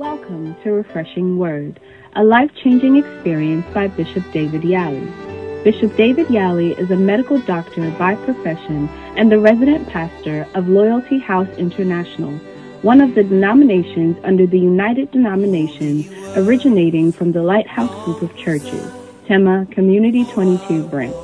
Welcome to Refreshing Word, a life changing experience by Bishop David Yali. Bishop David Yali is a medical doctor by profession and the resident pastor of Loyalty House International, one of the denominations under the United Denominations originating from the Lighthouse Group of Churches, Tema Community 22 branch.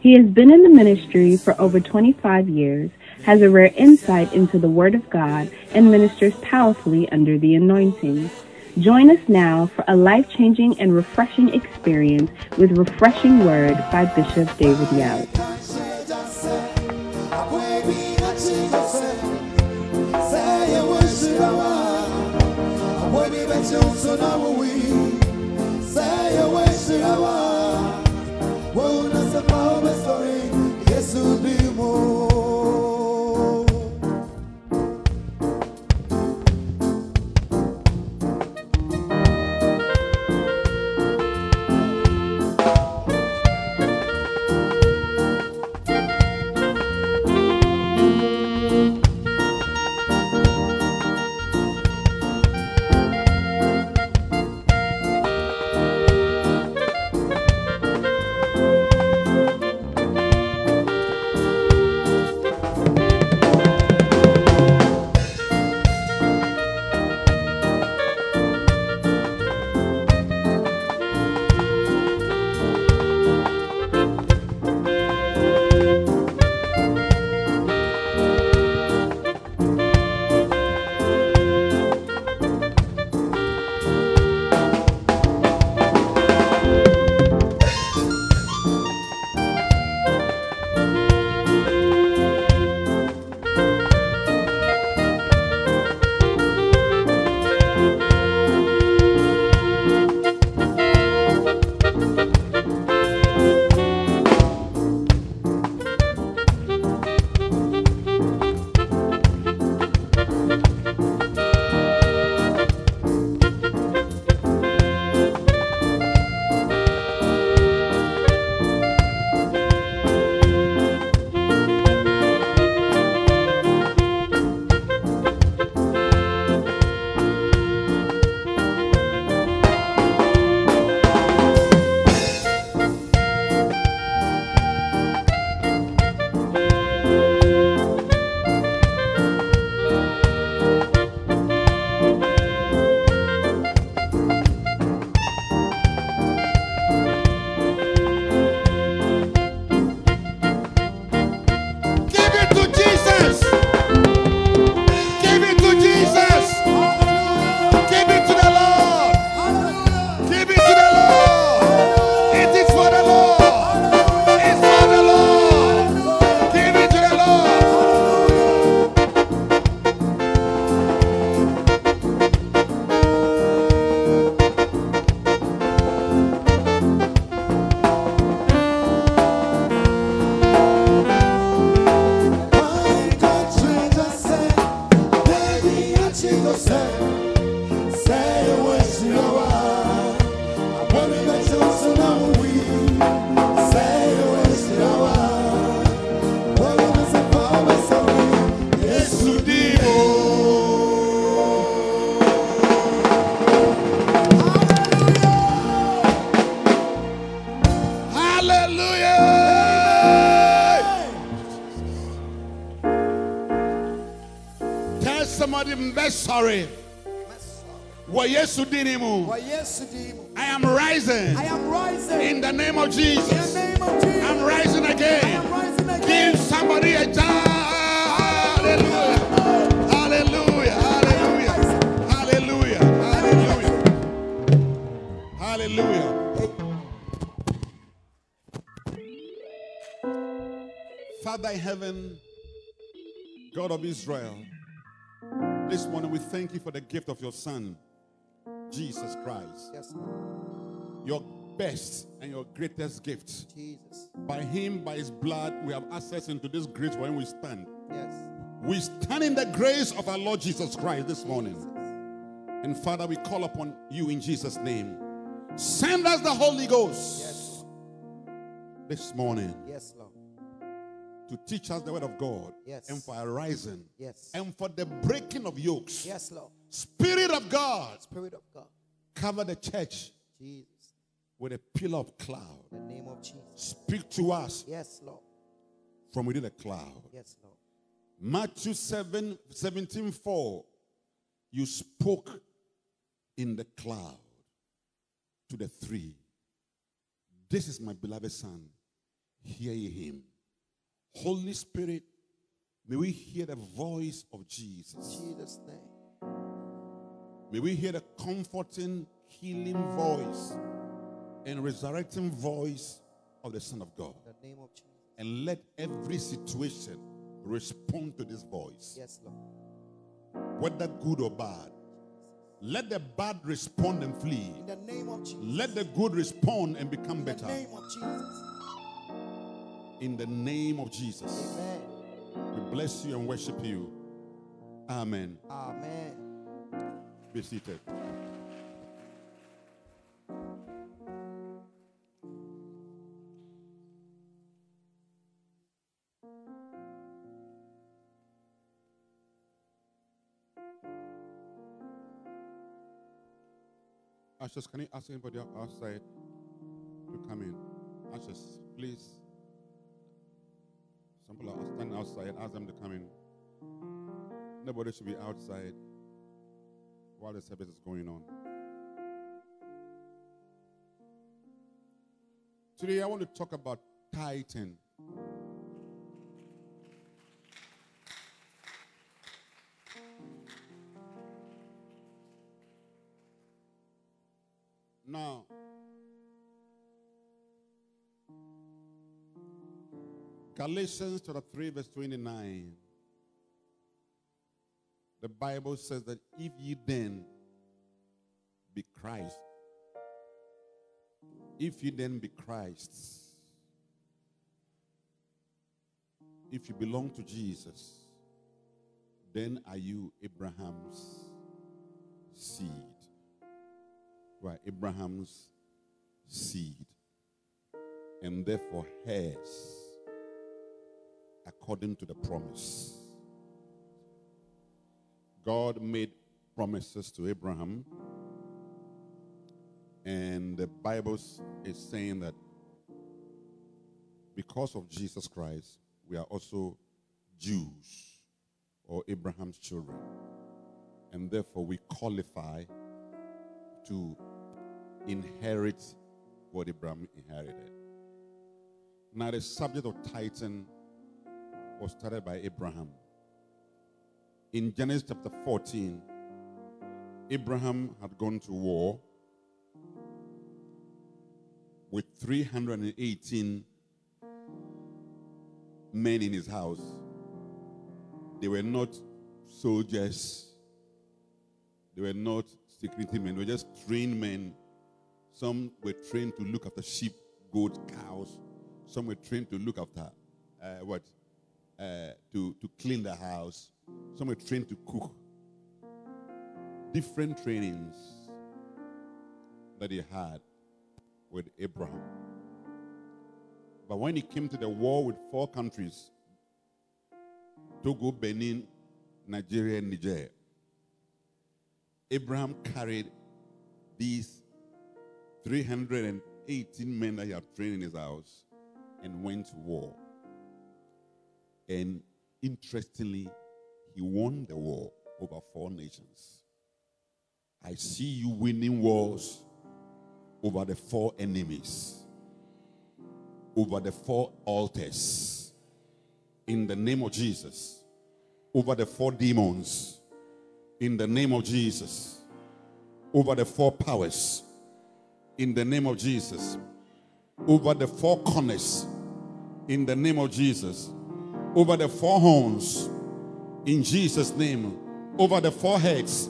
He has been in the ministry for over 25 years, has a rare insight into the Word of God, and ministers powerfully under the anointing. Join us now for a life changing and refreshing experience with Refreshing Word by Bishop David Yali. Give sorry. Were Yesu dinimu. Kwa Yesu ndimu. I am rising I am rising in the name of Jesus. Gift of your Son, Jesus Christ, Yes, your best and your greatest gift. Jesus. By him, by his blood, we have access into this grace when we stand. Yes. We stand in the grace of our Lord Jesus Christ this morning. Jesus. And Father, we call upon you in Jesus' name. Send us the Holy Ghost Yes. this morning Yes, Lord. to teach us the word of God, Yes. and for arising, Yes. and for the breaking of yokes. Yes, Lord. Spirit of God, Spirit of God. cover the church Jesus. with a pillar of cloud. In the name of Jesus. Speak to us Yes, Lord. from within the cloud. Yes, Lord. Matthew 7 17 4. You spoke in the cloud to the three. This is my beloved Son. Hear ye him. Holy Spirit, may we hear the voice of Jesus. Jesus' name. May we hear the comforting, healing voice and resurrecting voice of the Son of God. In the name of Jesus. And let every situation respond to this voice. Yes, Lord. whether good or bad. Let the bad respond and flee. In the name of Jesus. Let the good respond and become In the better. name of Jesus. In the name of Jesus. Amen. We bless you and worship you. Amen. Amen. Be seated. Ashes, can you ask anybody outside to come in? Ashes, please. Some people are standing outside. Ask them to come in. Nobody should be outside while the service is going on. Today, I want to talk about tithing. Now, Galatians chapter 3, verse 29. The Bible says that if ye then be Christ, if you then be Christ's, if you belong to Jesus, then are you Abraham's seed. Right, Abraham's seed. And therefore heirs according to the promise. God made promises to Abraham. And the Bible is saying that because of Jesus Christ, we are also Jews or Abraham's children. And therefore, we qualify to inherit what Abraham inherited. Now, the subject of tithing was started by Abraham. In Genesis chapter 14, Abraham had gone to war with 318 men in his house. They were not soldiers, they were not security men, they were just trained men. Some were trained to look after sheep, goats, cows. Some were trained to look after uh, what? Uh, to, to clean the house. Some were trained to cook. Different trainings that he had with Abraham. But when he came to the war with four countries Togo, Benin, Nigeria, and Niger Abraham carried these 318 men that he had trained in his house and went to war. And interestingly, he won the war over four nations. I see you winning wars over the four enemies, over the four altars, in the name of Jesus, over the four demons, in the name of Jesus, over the four powers, in the name of Jesus, over the four corners, in the name of Jesus, over the four horns, in Jesus' name, over the foreheads.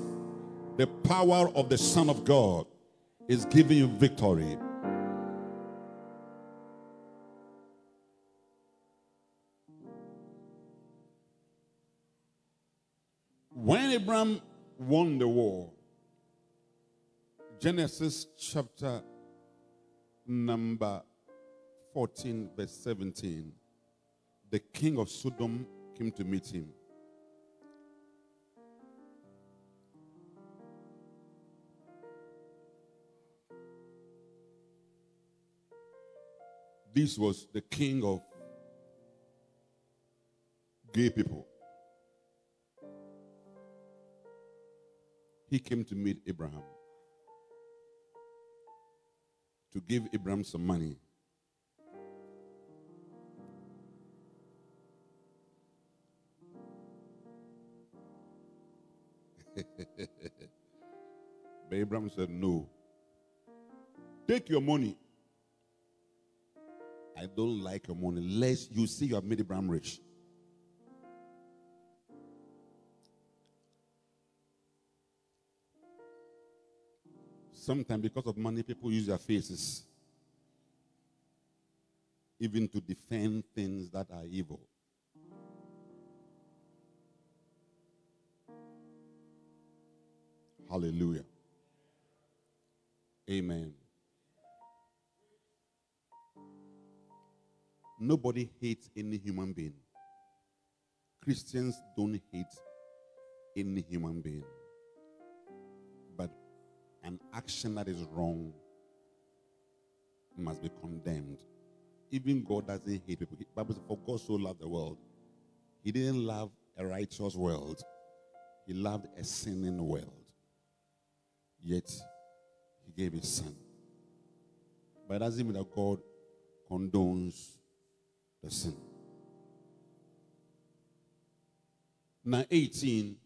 the power of the Son of God is giving you victory. When Abraham won the war, Genesis chapter number 14, verse 17, the king of Sodom came to meet him. This was the king of gay people. He came to meet Abraham to give Abraham some money. but Abraham said, No. Take your money. I don't like your money. Lest you see you have made Abraham rich. Sometimes, because of money, people use their faces even to defend things that are evil. Hallelujah. Amen. Nobody hates any human being. Christians don't hate any human being. But an action that is wrong must be condemned. Even God doesn't hate people. Bible says, For God so loved the world. He didn't love a righteous world, He loved a sinning world. Yet, He gave His Son. But it doesn't mean that God condones sin. Now, 18,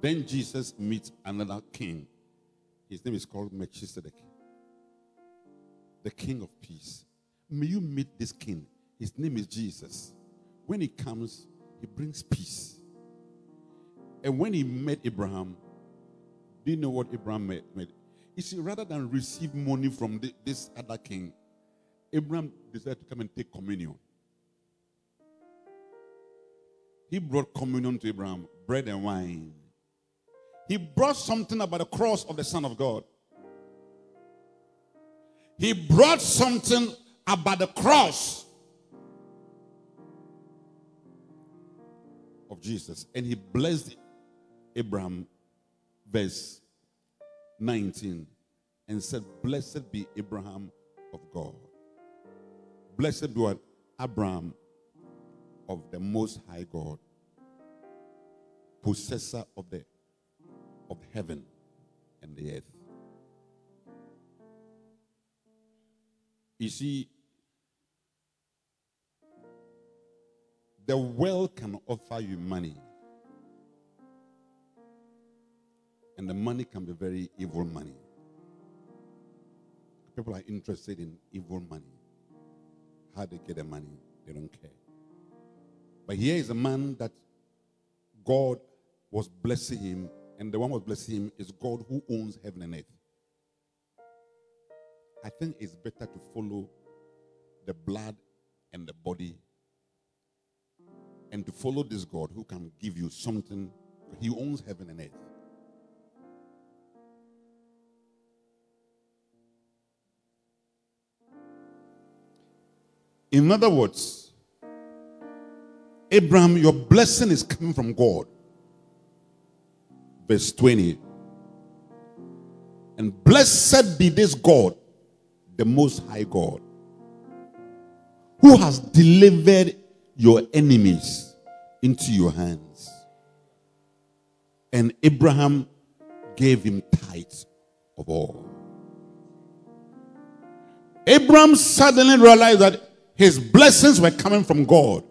then Jesus meets another king. His name is called Melchizedek, the king of peace. May you meet this king. His name is Jesus. When he comes, he brings peace. And when he met Abraham, do you know what Abraham met? met? You see, rather than receive money from this other king, Abraham decided to come and take communion. He brought communion to Abraham, bread and wine. He brought something about the cross of the Son of God. He brought something about the cross of Jesus. And he blessed Abraham, verse 19, and said, Blessed be Abraham of God. Blessed be what? Abraham of the Most High God, possessor of the of heaven and the earth. You see, the world can offer you money, and the money can be very evil money. People are interested in evil money. How they get the money, they don't care. But here is a man that God was blessing him, and the one was blessing him is God who owns heaven and earth. I think it's better to follow the blood and the body and to follow this God who can give you something. He owns heaven and earth. In other words, Abraham, your blessing is coming from God. Verse 20. And blessed be this God, the Most High God, who has delivered your enemies into your hands. And Abraham gave him tithes of all. Abraham suddenly realized that his blessings were coming from God.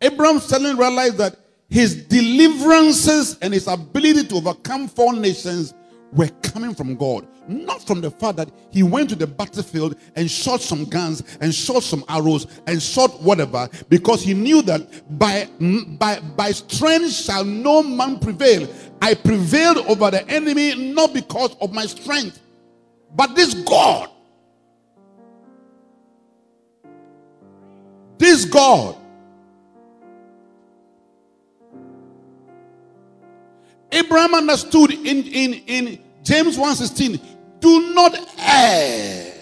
Abraham suddenly realized that his deliverances and his ability to overcome four nations were coming from God, not from the fact that he went to the battlefield and shot some guns and shot some arrows and shot whatever, because he knew that by, by, by strength shall no man prevail. I prevailed over the enemy not because of my strength, but this God. This God. Abraham understood in, in, in James 1:16, do not err.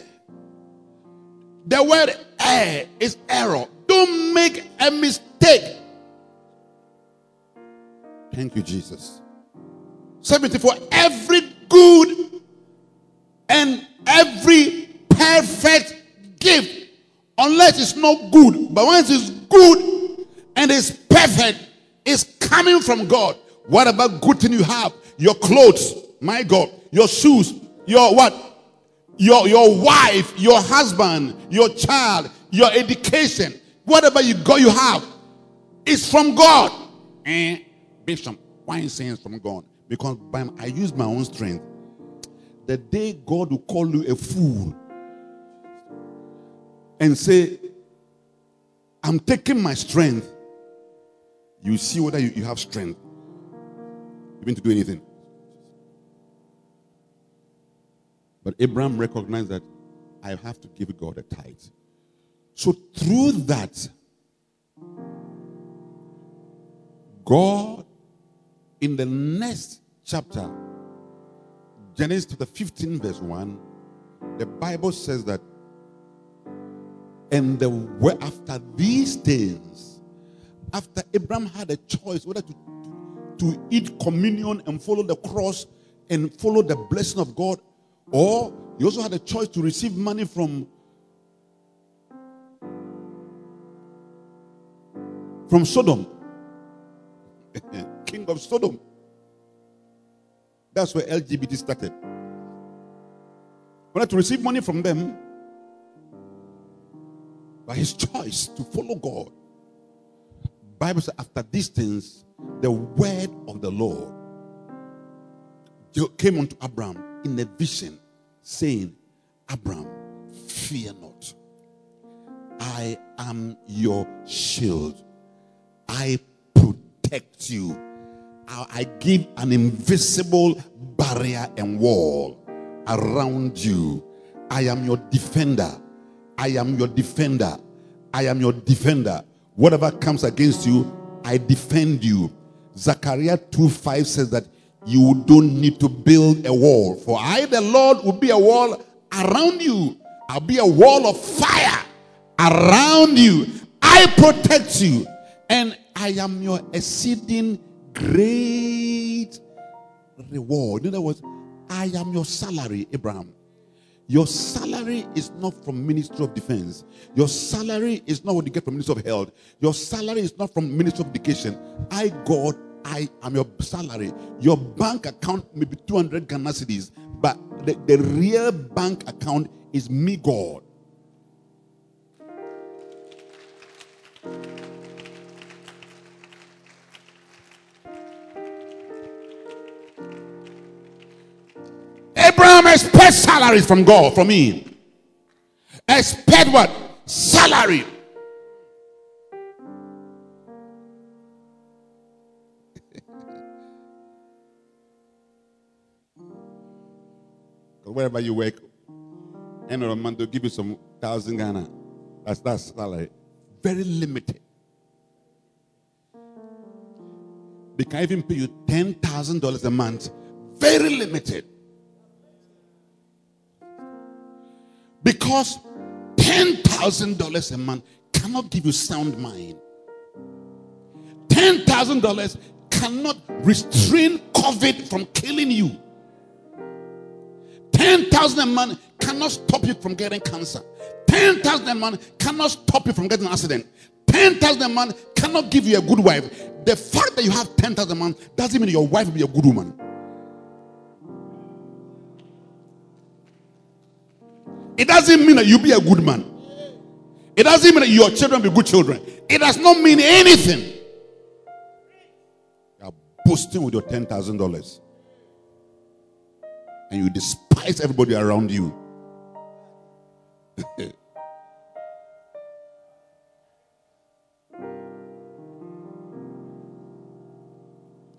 The word err is error. Do don't make a mistake. Thank you, Jesus. 70 for every good and every perfect gift, unless it's not good. But once it's good and it's perfect, it's coming from God. What about good thing you have? Your clothes, my God, your shoes, your what? Your your wife, your husband, your child, your education, whatever you got, you have, is from God. And Bishop, why is saying it's from God? Because I use my own strength. The day God will call you a fool and say, I'm taking my strength, you see whether you, you have strength to do anything. But Abraham recognized that I have to give God a tithe. So through that, God, in the next chapter, Genesis chapter 15, verse 1, the Bible says that, and the after these things, after Abraham had a choice whether to, to eat communion and follow the cross and follow the blessing of God, or he also had a choice to receive money from from Sodom, king of Sodom. That's where LGBT started. Wanted to receive money from them by his choice to follow God. Bible says after these things, the word of the Lord came unto Abraham in a vision, saying, Abraham, fear not. I am your shield. I protect you. I give an invisible barrier and wall around you. I am your defender. I am your defender. I am your defender. Whatever comes against you, I defend you. Zechariah 2 5 says that you don't need to build a wall. For I, the Lord, will be a wall around you. I'll be a wall of fire around you. I protect you. And I am your exceeding great reward. In other words, I am your salary, Abraham. Your salary is not from Ministry of Defense. Your salary is not what you get from Ministry of Health. Your salary is not from Ministry of Education. I, God, I am your salary. Your bank account may be 200 Ghana but the, the real bank account is me, God. Abraham expects salaries from God, from me. Expect what? Salary. Wherever you work, end of the month, they'll give you some thousand Ghana. That's that salary. Very limited. They can even pay you ten thousand dollars a month. Very limited. Because $10,000 a month cannot give you sound mind. $10,000 cannot restrain COVID from killing you. 10,000 a month cannot stop you from getting cancer. 10,000 a month cannot stop you from getting an accident. 10,000 a month cannot give you a good wife. The fact that you have 10,000 a month doesn't mean your wife will be a good woman. It doesn't mean that you be a good man. It doesn't mean that your children be good children. It does not mean anything. You are boasting with your ten thousand dollars, and you despise everybody around you.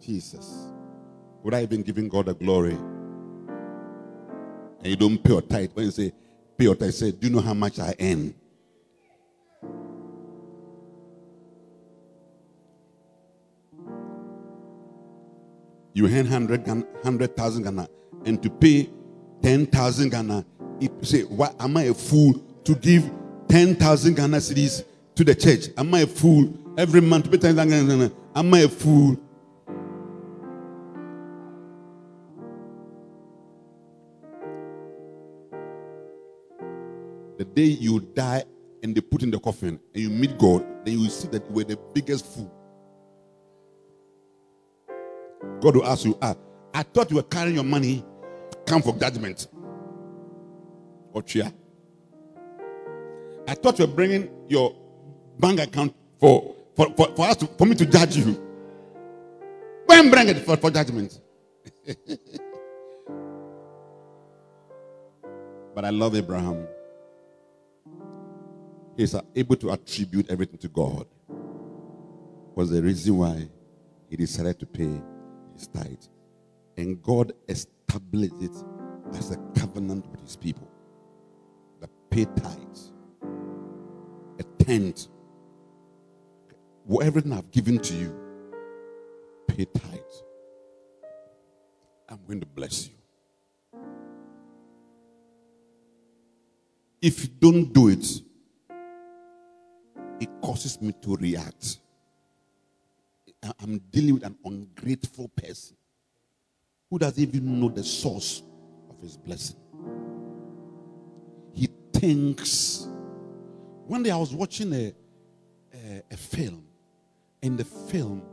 Jesus, would I have been giving God the glory? And you don't pay your tithe when you say your tithe. Say, do you know how much I earn? You earn 100 Ghana, 100,000 Ghana, and to pay 10,000 Ghana, you say, why am I a fool to give 10,000 Ghana cedis to the church? Am I a fool? Every month, pay tithe, am I a fool? The day you die and they put in the coffin and you meet God, then you will see that you were the biggest fool. God will ask you, ah, I thought you were carrying your money, come for judgment. Cheer. I thought you were bringing your bank account for, for, for, for us to, for me to judge you. Go and bring it for, for judgment. but I love Abraham. He's able to attribute everything to God. Was the reason why he decided to pay his tithe. And God established it as a covenant with his people. The pay tithes, a tenth. Everything I've given to you, pay tithes. I'm going to bless you. If you don't do it, it causes me to react. I'm dealing with an ungrateful person who doesn't even know the source of his blessing. He thinks. One day I was watching a, a, a film. In the film,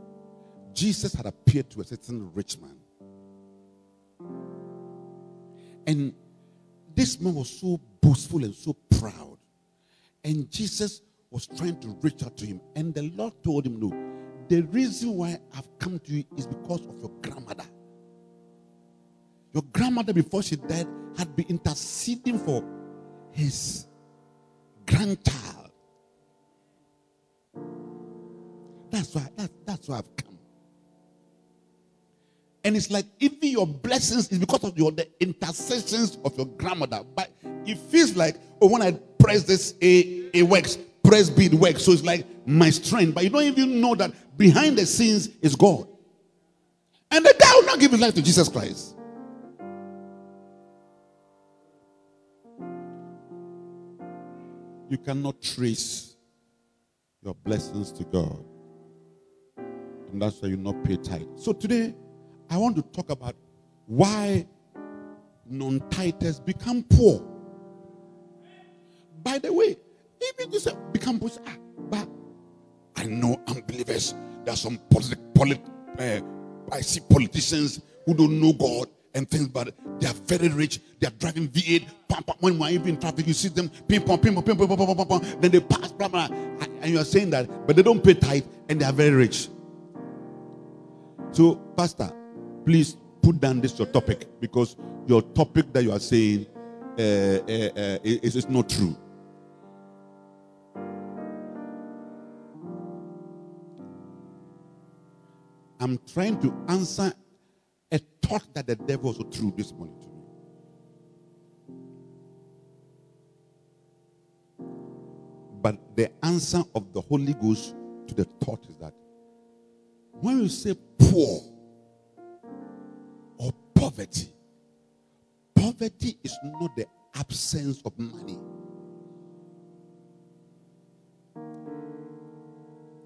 Jesus had appeared to a certain rich man. And this man was so boastful and so proud. And Jesus was trying to reach out to him. And the Lord told him, No, the reason why I've come to you is because of your grandmother. Your grandmother, before she died, had been interceding for his grandchild. That's why, that, that's why I've come. And it's like even your blessings is because of your the intercessions of your grandmother. But it feels like, oh, when I press this, a, a works press bead work. So it's like my strength. But you don't even know that behind the scenes is God. And the guy will not give his life to Jesus Christ. You cannot trace your blessings to God. And that's why you not pay tithe. So today, I want to talk about why non-tithers become poor. By the way, even this become poor. Ah, but I know unbelievers. There are some polit, polit, uh, I see politicians who don't know God and things, but they are very rich. They are driving V8. Pam, pam, when we're even in traffic, you see them ping pong, ping pong, ping pong, ping pong, ping pong, then they pass, blah, blah, and you are saying that, but they don't pay tithe and they are very rich. So, Pastor, please put down this your topic because your topic that you are saying uh, uh, uh, is, is not true. I'm trying to answer a thought that the devil also threw this morning to me. But the answer of the Holy Ghost to the thought is that when you say poor or poverty, poverty is not the absence of money.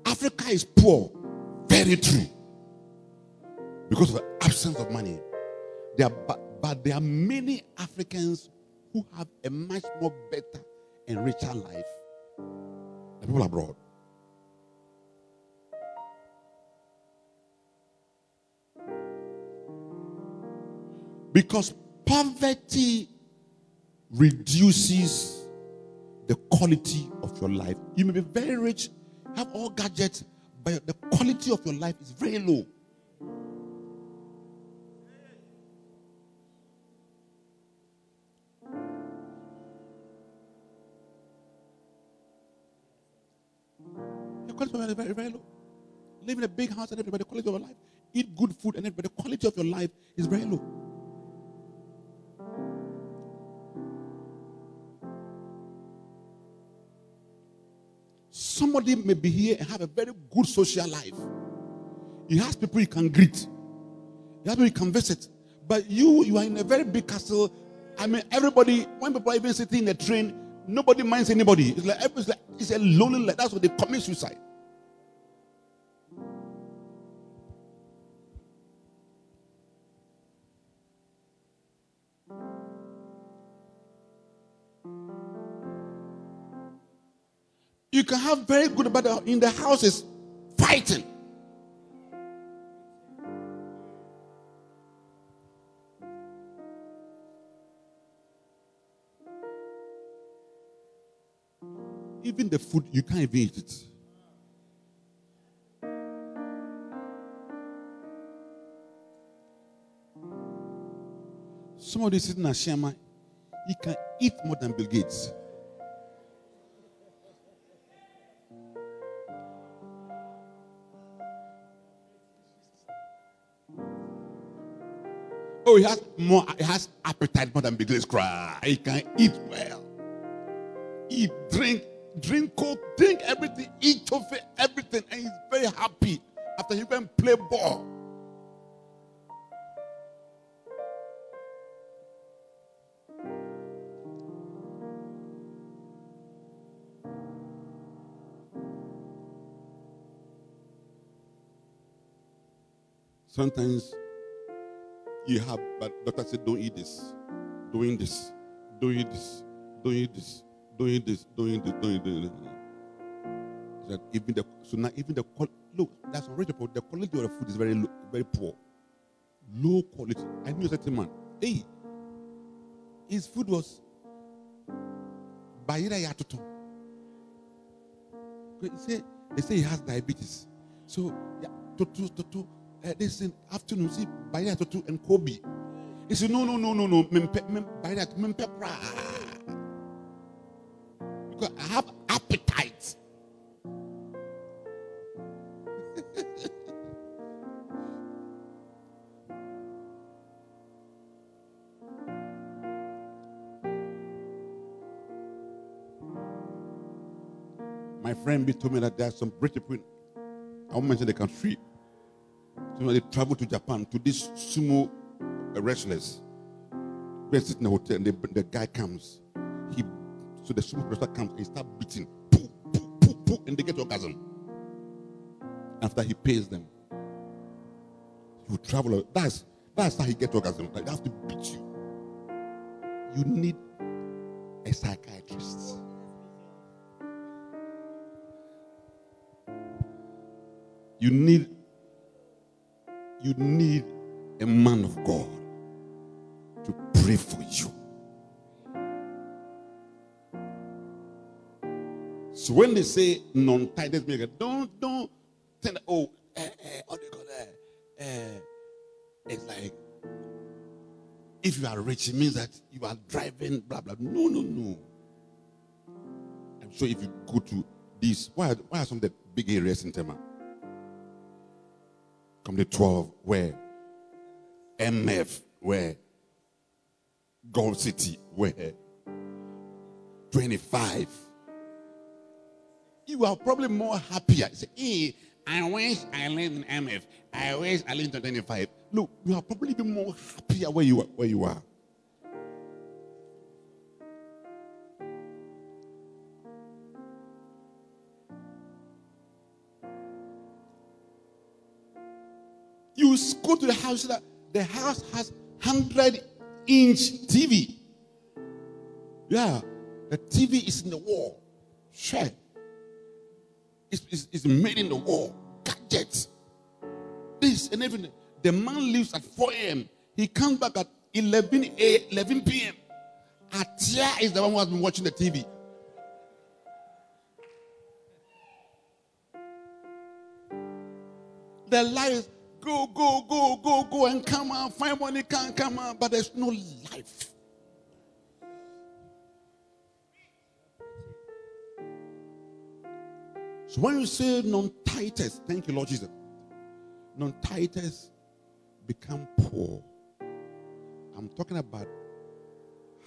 Africa is poor, very true because of the absence of money. There are, but, but there are many Africans who have a much more better and richer life than people abroad. Because poverty reduces the quality of your life. You may be very rich, have all gadgets, but the quality of your life is very low. Quality is very, very low. Live in a big house and everybody, the quality of your life. Eat good food and everybody, the quality of your life is very low. Somebody may be here and have a very good social life. He has people you can greet. He has people you can visit. But you, you are in a very big castle. I mean, everybody, when people are even sitting in the train, Nobody minds anybody. It's like it's like it's a lonely life. That's what they commit suicide. You can have very good but in the houses fighting. Even the food, you can't even eat it. Somebody sitting at Shema, he can eat more than Bill Gates. Oh, he has more, he has appetite more than Gates. Cry. He can eat well. Eat, drink, drink coke, drink everything, eat toffee, everything, and he's very happy after he went play ball. Sometimes you have, but doctor said, don't eat this, doing this, doing this, doing this, doing this, doing this, doing this. That even the so now even the look that's already. The quality of the food is very low, very poor, low quality. I knew a certain man. Hey, his food was Bayira Yatoto. They say they say he has diabetes. So yeah, Toto Toto. Uh, they said afternoon see that Toto and Kobe. He said no no no no no. Bayira mempe. Because I have appetite. My friend told me that there are some British people, I won't mention the country, so they travel to Japan to this sumo wrestlers. Sit in the hotel and the, the guy comes. He so the sumo wrestler comes and he start beating, poo, poo, poo, poo, and they get orgasm. After he pays them, you travel. That's that's how he gets orgasm. They have to beat you. You need a psychiatrist. You need you need a man of God to pray for you. So when they say non-tithers maker, don't don't think oh eh, eh, what do you call that? Eh, it's like if you are rich, it means that you are driving, blah blah. No, no, no. I'm sure if you go to these, why are, why are some of the big areas in Tema? Company 12, where MF, where Gold City, where 25. You are probably more happier. Say, hey, I wish I lived in MF. I wish I lived in 25. Look, you are probably more happier where you are. Where you are. To the house that the house has 100 inch TV. Yeah, the TV is in the wall. Sure. It's, it's, it's made in the wall. Gadgets. This and everything. The man leaves at 4 a.m. He comes back at 11 a 11 p.m. Atia is the one who has been watching the TV. The life go, go, go, go, go, and come out. Find money, can't come out, but there's no life. So when you say non-tithers, thank you, Lord Jesus. Non-tithers become poor. I'm talking about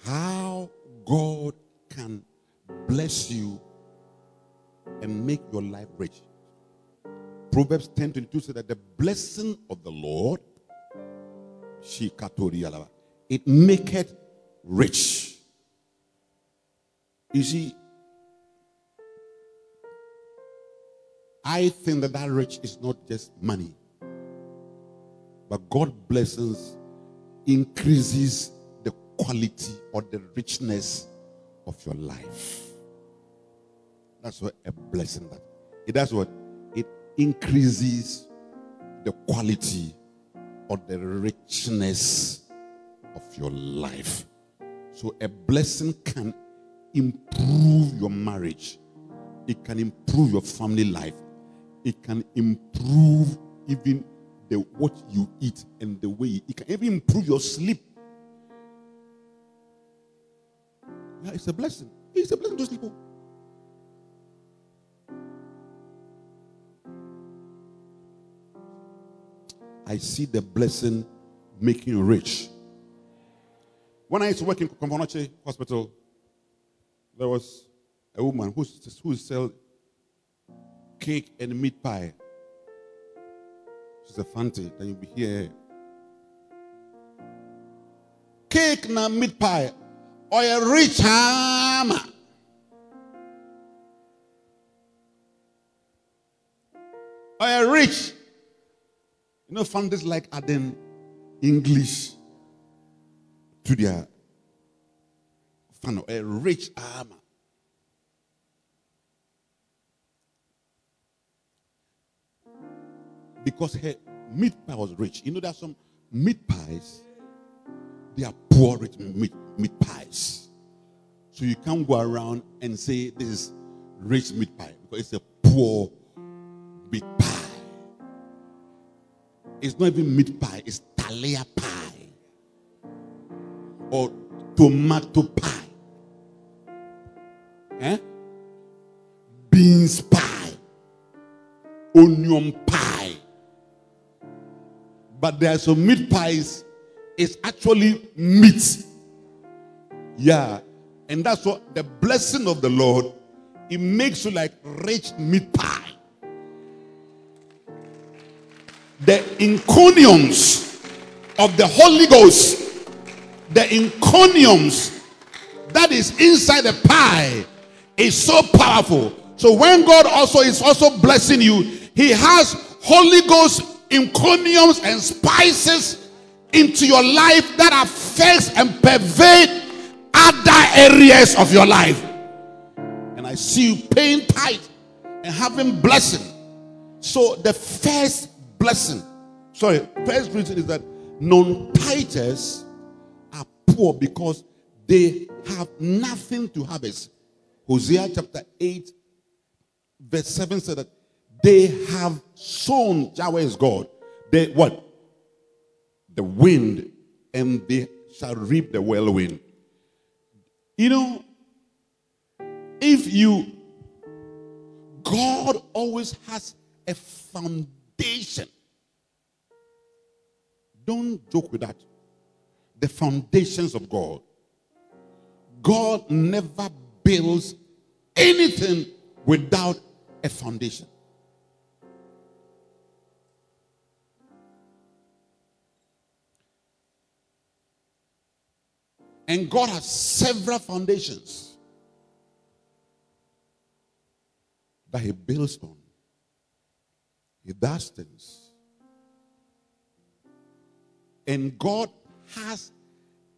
how God can bless you and make your life rich. Proverbs 10 22 says that the blessing of the Lord, it maketh rich. You see, I think that that rich is not just money, but God blesses increases the quality or the richness of your life. That's what a blessing that it does what increases the quality or the richness of your life. So a blessing can improve your marriage. It can improve your family life. It can improve even the what you eat and the way it can even improve your sleep. Yeah, it's a blessing. It's a blessing to sleep. I see the blessing making rich. When I used to work in Komfo Anokye Hospital, there was a woman who who sell cake and meat pie. She's a fancy. Then you'll be here. Cake na meat pie. Oh, or a rich hammer. Or a rich. You know, founders like adding English to their fan. A rich armor. because her meat pie was rich. You know, there are some meat pies, they are poor rich meat, meat pies. So you can't go around and say this is rich meat pie because it's a poor meat pie. It's not even meat pie, it's talia pie or tomato pie. Eh? Beans pie, onion pie. But there are some meat pies, it's actually meat. Yeah. And that's what the blessing of the Lord, it makes you like rich meat pie. The inconiums of the Holy Ghost, the inconiums that is inside the pie is so powerful. So when God also is also blessing you, He has Holy Ghost encomiums and spices into your life that affects and pervade other areas of your life. And I see you paying tight and having blessing. So the first blessing, sorry, first reason is that non-tithers are poor because they have nothing to harvest. Hosea chapter 8, verse 7 said that they have sown, Yahweh is God. They what? The wind, and they shall reap the whirlwind. You know, if you, God always has a foundation. Don't joke with that. The foundations of God. God never builds anything without a foundation. And God has several foundations that He builds on. He does things. And God has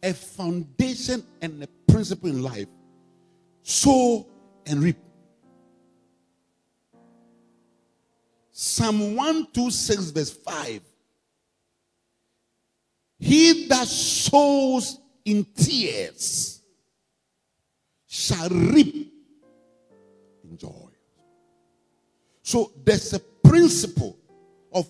a foundation and a principle in life sow and reap. Psalm 126, verse 5. He that sows in tears shall reap in joy. So there's a principle of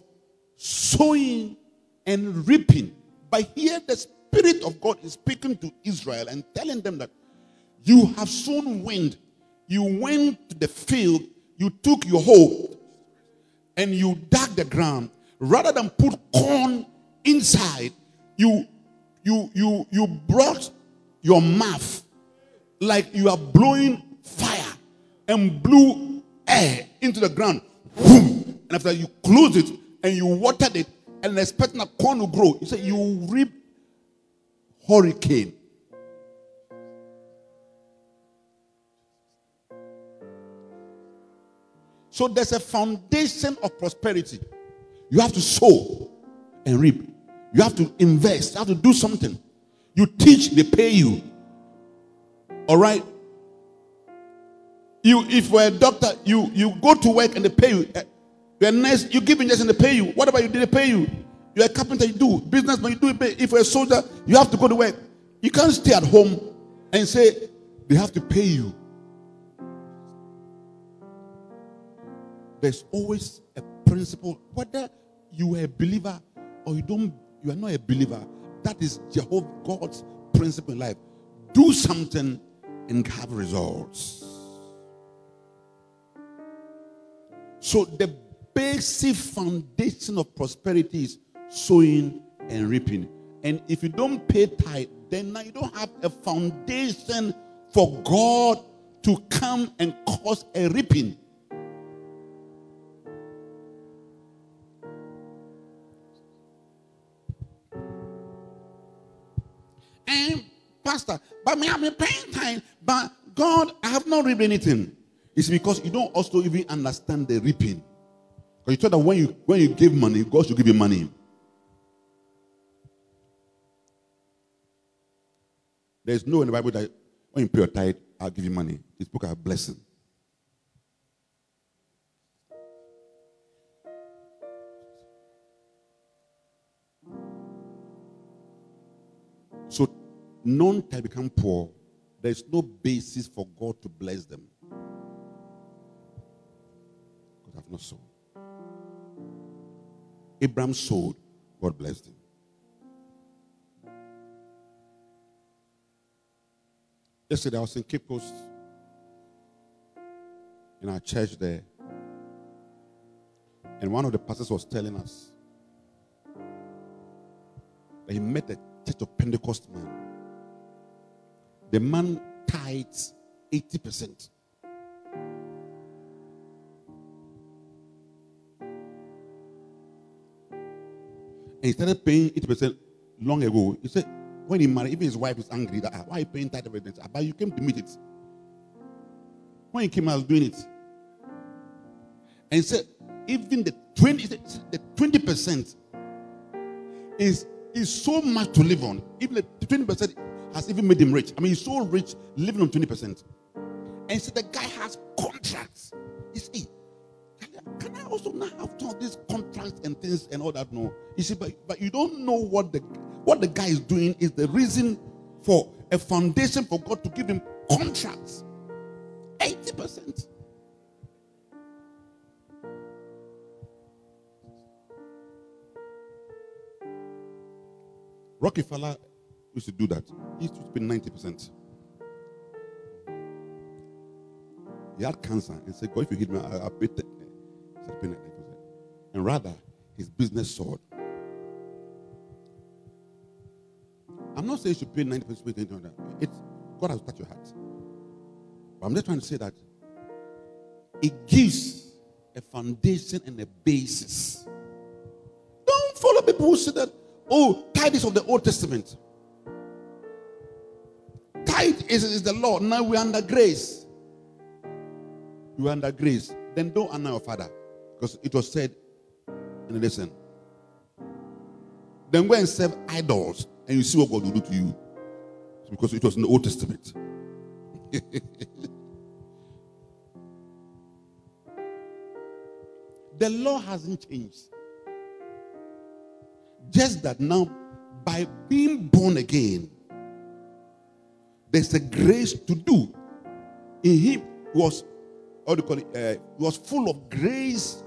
sowing and reaping. But here the Spirit of God is speaking to Israel and telling them that you have sown wind. You went to the field, you took your hoe, and you dug the ground. Rather than put corn inside, you you you you brought your mouth like you are blowing fire and blew air into the ground. Whoom and after you close it and you watered it and expecting a corn to grow, you say you reap hurricane. So there's a foundation of prosperity. You have to sow and reap. You have to invest. You have to do something. You teach, they pay you. All right. You, if you're a doctor, you you go to work and they pay you. Eh, Eh, You're a nurse, you give injection, they pay you. Whatever you did, they pay you. You're a carpenter, you do businessman, you do it. If you're a soldier, you have to go to work. You can't stay at home and say they have to pay you. There's always a principle, whether you are a believer or you don't, you are not a believer. That is Jehovah God's principle in life. Do something and have results. So the basic foundation of prosperity is sowing and reaping. And if you don't pay tithe, then you don't have a foundation for God to come and cause a reaping. And pastor, but me, I'm paying time, but God, I have not reaped anything. It's because you don't also even understand the reaping. Because you thought that when you when you give money, God should give you money. There's no in the Bible that when you pay your tithe, I'll give you money. It's book a blessing. So non-tithe become poor. There's no basis for God to bless them. Because I've not sown. Abraham sowed, God blessed him. Yesterday I was in Cape Coast in our church there. And one of the pastors was telling us that he met a church of Pentecost man. The man tithes 80%. He started paying 80% long ago. He said, when he married, even his wife is angry that "Ah, why are you paying that everything? But you came to meet it. When he came, I was doing it. And he said, even the 20, the 20% is, is so much to live on. Even the 20% has even made him rich. I mean, he's so rich living on 20%. And he said the guy has contracts. Also now have of these contracts and things and all that? No. You see, but, but you don't know what the what the guy is doing is the reason for a foundation for God to give him contracts. 80%. Rockefeller used to do that. He used to spend 90%. He had cancer and said, God, if you hit me, I'll pay And rather, his business soared. I'm not saying you should pay 90% pay 10 on that. It's God has touched your heart. But I'm just trying to say that it gives a foundation and a basis. Don't follow people who say that, oh, tithe is of the Old Testament. Tithe is, is the law. Now we're under grace. You are under grace. Then don't honor your father. Because it was said, and listen. Then go and serve idols, and you see what God will do to you. Because it was in the Old Testament. the law hasn't changed. Just that now, by being born again, there's a grace to do. In him was, what do you call it? Uh, was full of grace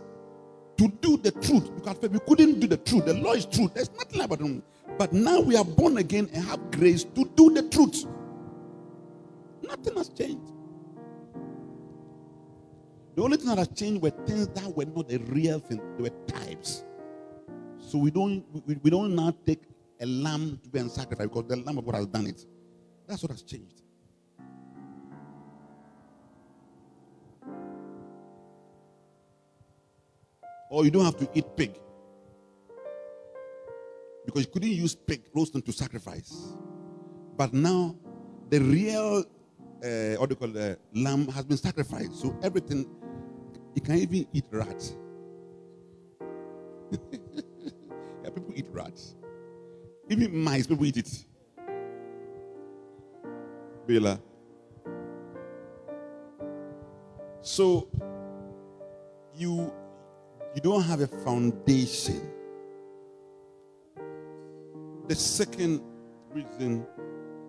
to do the truth. Because we couldn't do the truth. The law is truth. There's nothing about it. But now we are born again and have grace to do the truth. Nothing has changed. The only thing that has changed were things that were not the real thing. They were types. So we don't we, we don't now take a lamb to be and sacrifice because the lamb of God has done it. That's what has changed. Or you don't have to eat pig. Because you couldn't use pig roasting to sacrifice. But now the real uh, what do you call the lamb has been sacrificed. So everything you can even eat rats. yeah, people eat rats. Even mice, people eat it. Bela. So you you don't have a foundation. The second reason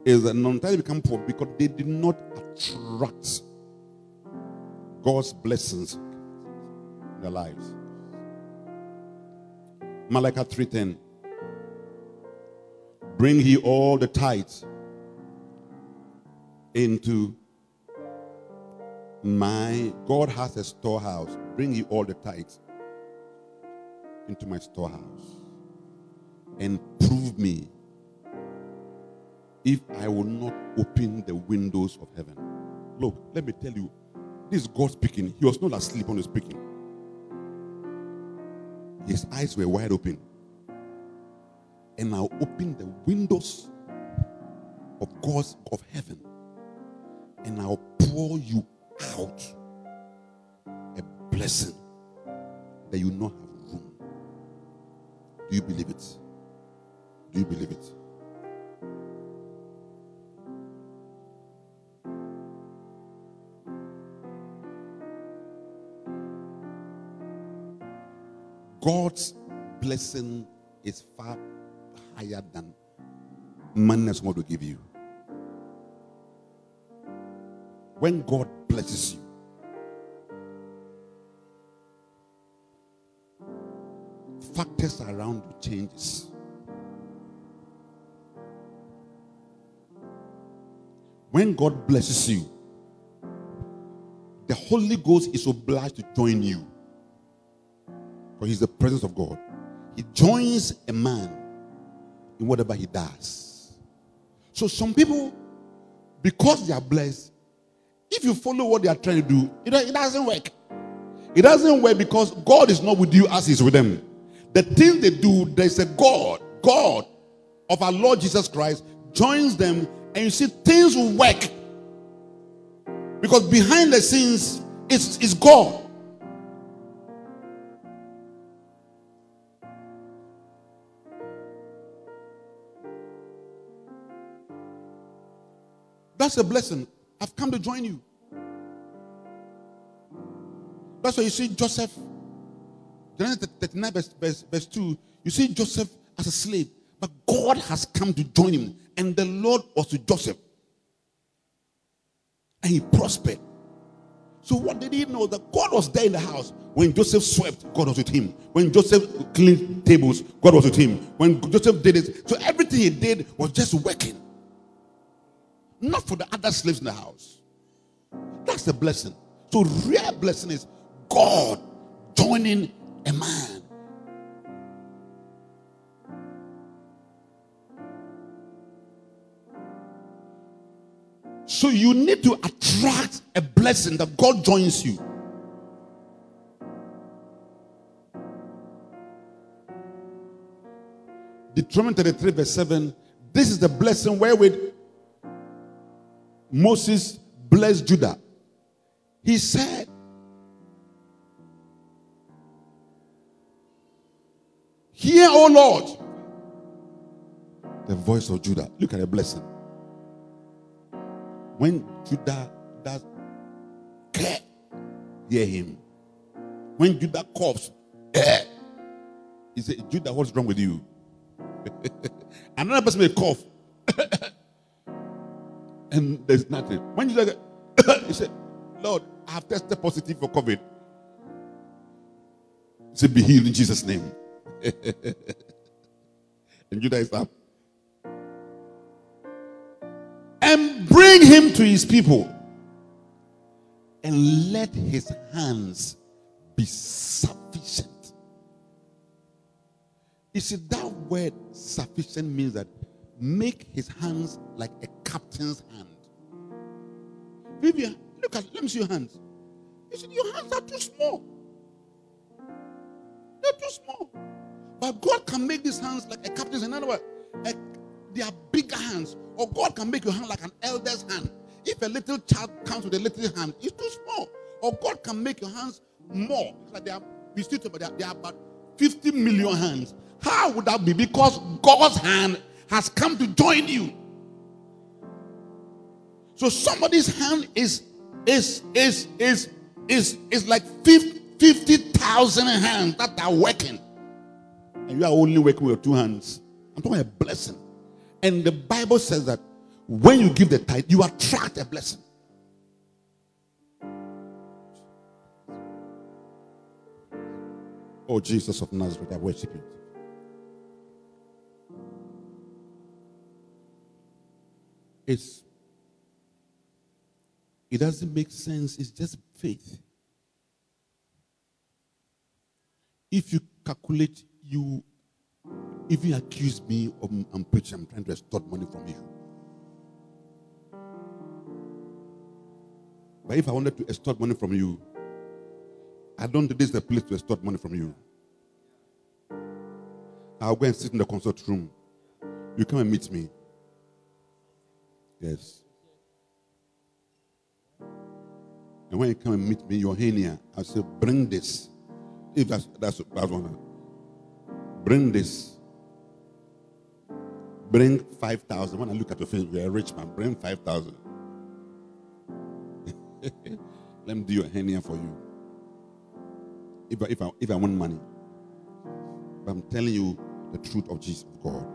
is that non become poor because they did not attract God's blessings in their lives. Malachi 3:10. Bring ye all the tithes into my God has a storehouse. Bring ye all the tithes into my storehouse and prove me if I will not open the windows of heaven. Look, let me tell you, this is God speaking. He was not asleep when he was speaking. His eyes were wide open. And I'll open the windows of God's of heaven. And I'll pour you out a blessing that you not have. Do you believe it? Do you believe it? God's blessing is far higher than money that's going to give you. When God blesses you, factors around changes. When God blesses you, the Holy Ghost is obliged to join you. For he's the presence of God. He joins a man in whatever he does. So some people, because they are blessed, if you follow what they are trying to do, it, it doesn't work. It doesn't work because God is not with you as He's with them. The thing they do, there's a God, God of our Lord Jesus Christ joins them, and you see things will work. Because behind the scenes, it's God. That's a blessing. I've come to join you. That's why you see Joseph, Genesis 39, verse, verse, verse 2. You see Joseph as a slave, but God has come to join him, and the Lord was with Joseph, and he prospered. So, what did he know? That God was there in the house. When Joseph swept, God was with him. When Joseph cleaned tables, God was with him. When Joseph did it, so everything he did was just working. Not for the other slaves in the house. That's the blessing. So, real blessing is God joining a man. So you need to attract a blessing that God joins you. Deuteronomy 33, verse 7. This is the blessing wherewith Moses blessed Judah. He said, Hear, O Lord, the voice of Judah. Look at the blessing. When Judah does care, hear him. When Judah coughs, eh, he said, Judah, what's wrong with you? Another person may cough. and there's nothing. When Judah, he said, Lord, I have tested positive for COVID. He said, Be healed in Jesus' name. and Judah is up. And bring him to his people. And let his hands be sufficient. You see, that word sufficient means that make his hands like a captain's hand. Vivian, look at let me see your hands. You see, your hands are too small. They're too small. But God can make these hands like a captain's. In other words, they are bigger hands. Or God can make your hand like an elder's hand. If a little child comes with a little hand, it's too small. Or God can make your hands more. Like they are, we still talk about there are about 50 million hands. How would that be? Because God's hand has come to join you. So somebody's hand is is is is is is like 50,000 hands that are working. And you are only working with two hands. I'm talking about a blessing. And the Bible says that when you give the tithe, you attract a blessing. Oh, Jesus of Nazareth, I worship you. It's it doesn't make sense. It's just faith. If you calculate, you even accuse me of I'm preaching, I'm trying to extort money from you. But if I wanted to extort money from you, I don't think this is the place to extort money from you. I'll go and sit in the concert room. You come and meet me. Yes. And when you come and meet me, you're here. I say, bring this. If that's that's that's one. Bring this. Bring five thousand. When I look at your face, you're a rich man. Bring five thousand. Let me do your hernia for you. If I, if I if I want money, but I'm telling you the truth of Jesus of God.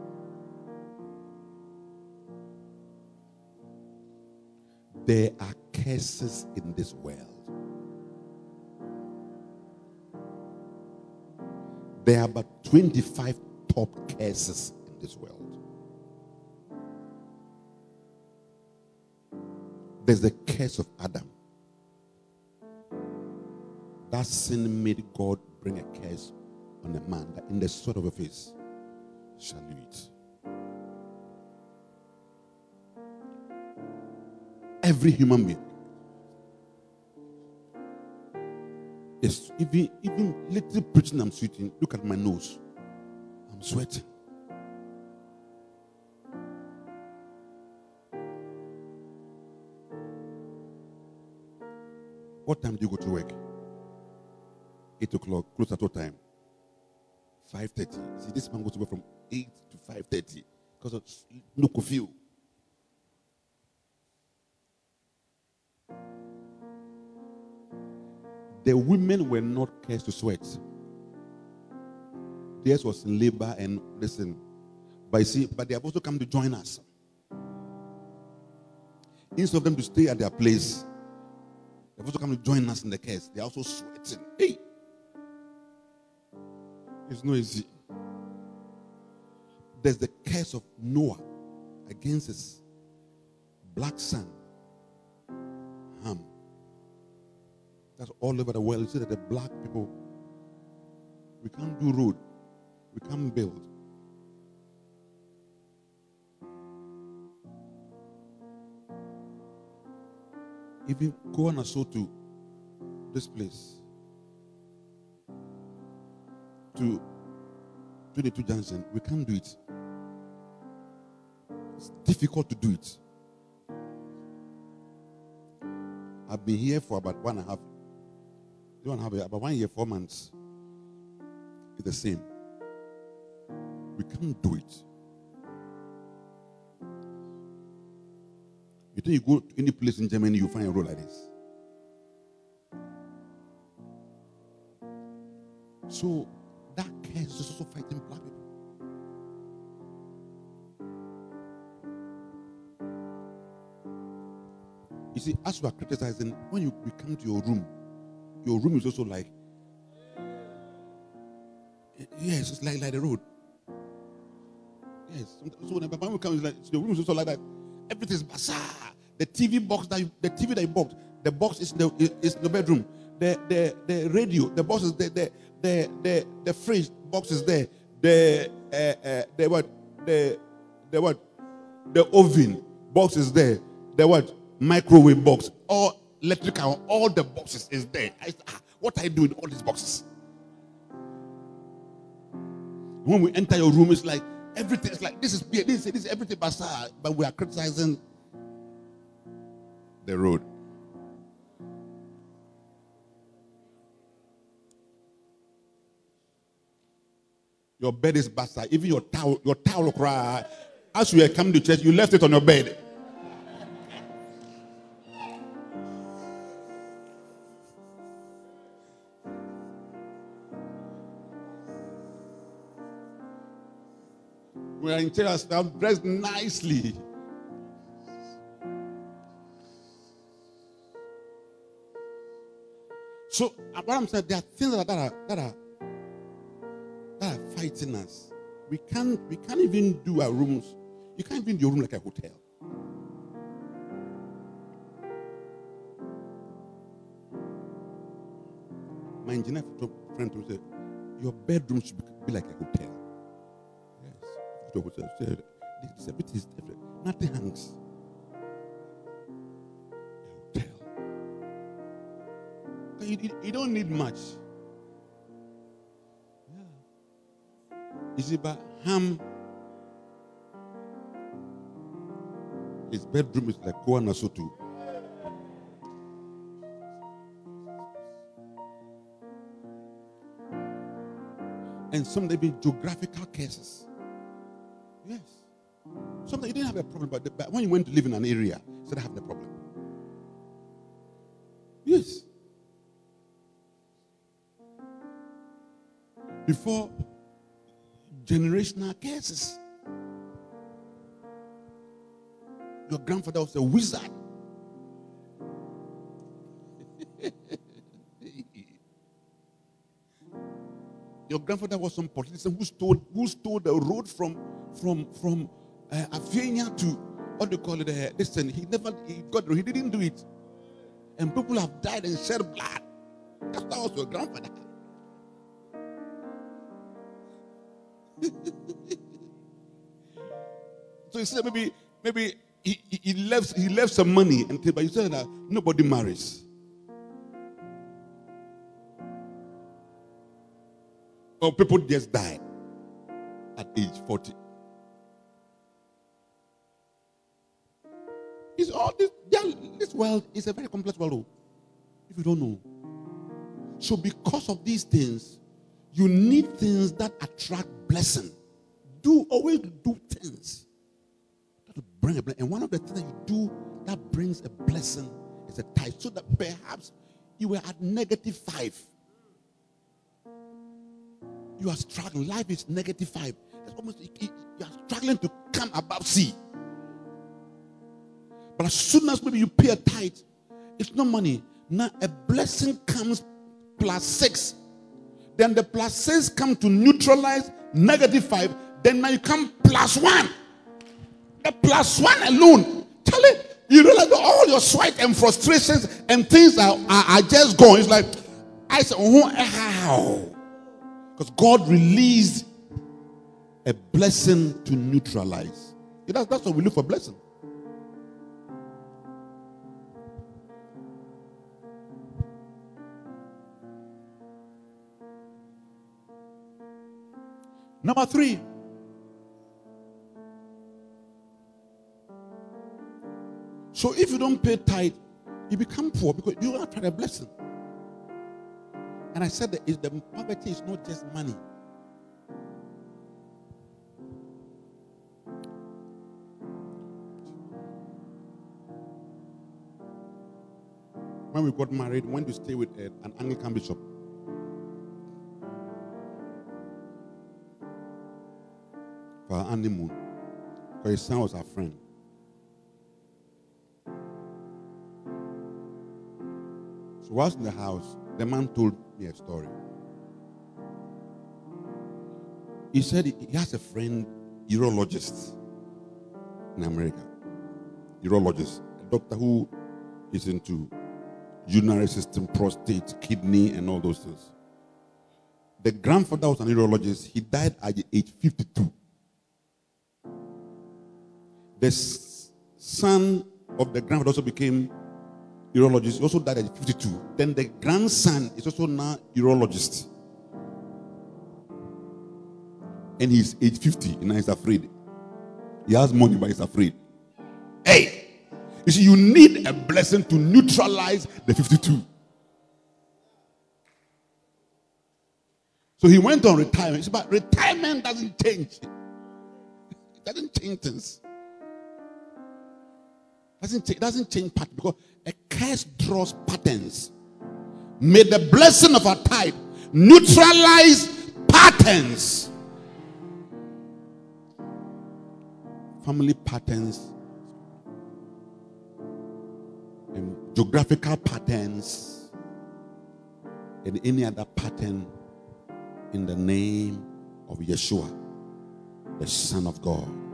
There are curses in this world. There are about 25 top curses in this world. There's the curse of Adam. That sin made God bring a curse on a man that in the sweat of a face shall you eat. Every human being. Yes, even even little preaching I'm sweating. Look at my nose. I'm sweating. What time do you go to work? Eight o'clock. Close at what time? Five thirty. See, this man goes to work from eight to five thirty because of no curfew. The women were not cursed to sweat. Theirs was labor and listen. But you see, but they have also come to join us. Instead of them to stay at their place, they've also come to join us in the curse. They're also sweating. Hey, it's not easy. There's the curse of Noah against his black son, Ham. That's all over the world. You see that the black people, we can't do road, we can't build. Even go on a so to this place to 22 Junction, we can't do it. It's difficult to do it. I've been here for about one and a half, one and a half, about one year, four months. It's the same. We can't do it. You think you go to any place in Germany, you find a road like this. So that curse is also fighting black people. You see, as you are criticizing, when you come to your room, your room is also like yes, it's like like the road. Yes. So when the Bible comes, like the room is also like that. Everything is bazaar. The TV box that you, the TV that you bought, the box is in the is in the bedroom. The the the radio, the box is there. The the the the fridge box is there. The uh, uh, the what the the what the oven box is there. The what microwave box, all electric and all the boxes is there. I, ah, what I do with all these boxes? When we enter your room, it's like everything. It's like this is this is, this is everything bizarre, but we are criticizing the road. Your bed is bastard. Even your towel, your towel cry. As you are coming to church, you left it on your bed. We are in church, now dressed nicely. So uh, what I'm saying, there are things that are that are that are fighting us. We can't we can't even do our rooms. You can't even do your room like a hotel. My engineer friend told me, your bedroom should be like a hotel. Yes. The everything is different. Nothing hangs. Hotel. You, you- you don't need much. Yeah. You see, but Ham, his bedroom is like Koa Nasotu. And some they be geographical cases. Yes. Sometimes you didn't have a problem, but, the, but when you went to live in an area, you started having a problem. Yes. Before generational cases. Your grandfather was a wizard. Your grandfather was some politician who stole who stole the road from from from uh, to what do you call it? Uh, listen, he never he got he didn't do it, and people have died and shed blood. That was your grandfather. So he said maybe maybe he, he, he left he left some money and but you said that nobody marries. Or people just die at age 40. World is a very complex world. oh, If you don't know. So because of these things, you need things that attract blessing. Do always do things that bring a blessing. And one of the things that you do that brings a blessing is a tithe. So that perhaps you were at negative five. You are struggling. Life is negative five. It's almost you are struggling to come above C. But as soon as maybe you pay a tithe, it's not money. Now a blessing comes plus six. Then the plus six come to neutralize negative five. Then now you come plus one. The plus one alone. Tell it. You realize that all your sweat and frustrations and things are, are, are just gone. It's like, I said, oh, how? Because God released a blessing to neutralize. That's, that's what we look for blessing. Number three. So if you don't pay tithe, you become poor because you don't try a blessing. And I said that the poverty is not just money. When we got married, when we went to stay with uh, an Anglican bishop. Our honeymoon. Because his son was our friend. So whilst in the house, the man told me a story. He said he he has a friend, urologist in America. Urologist, a doctor who is into urinary system, prostate, kidney, and all those things. The grandfather was an urologist. He died at the age 52. The son of the grandfather also became urologist. He also died at 52. Then the grandson is also now urologist. And he's age 50 and now he's afraid. He has money, but he's afraid. Hey! You see, you need a blessing to neutralize the 52. So he went on retirement. But retirement doesn't change. It doesn't change things. Doesn't change, doesn't change pattern because a curse draws patterns. May the blessing of our tithe neutralize patterns. Family patterns and geographical patterns and any other pattern in the name of Yeshua, the Son of God.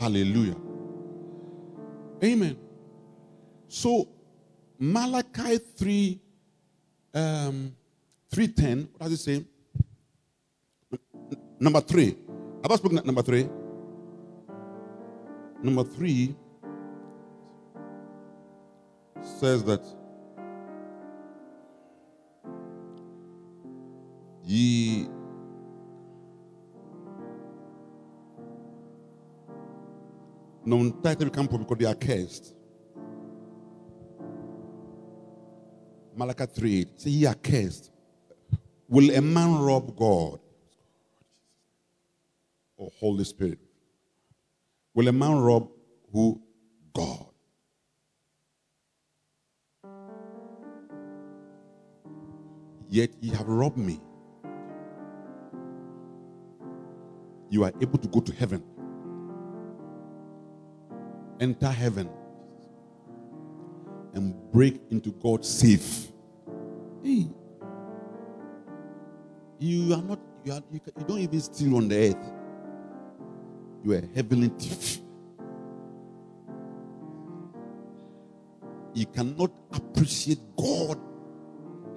Hallelujah. Amen. So Malachi 3 um 310, what does it say? Number three. Have I spoken at number three? Number three says that ye non title become poor because they are cursed. Malachi 3 say ye are cursed. Will a man rob God? Or Holy Spirit? Will a man rob who? God. Yet ye have robbed me. You are able to go to heaven. Enter heaven and break into God's safe. Hey, you are not, you, are, you, you don't even steal on the earth. You are a heavenly thief. You cannot appreciate God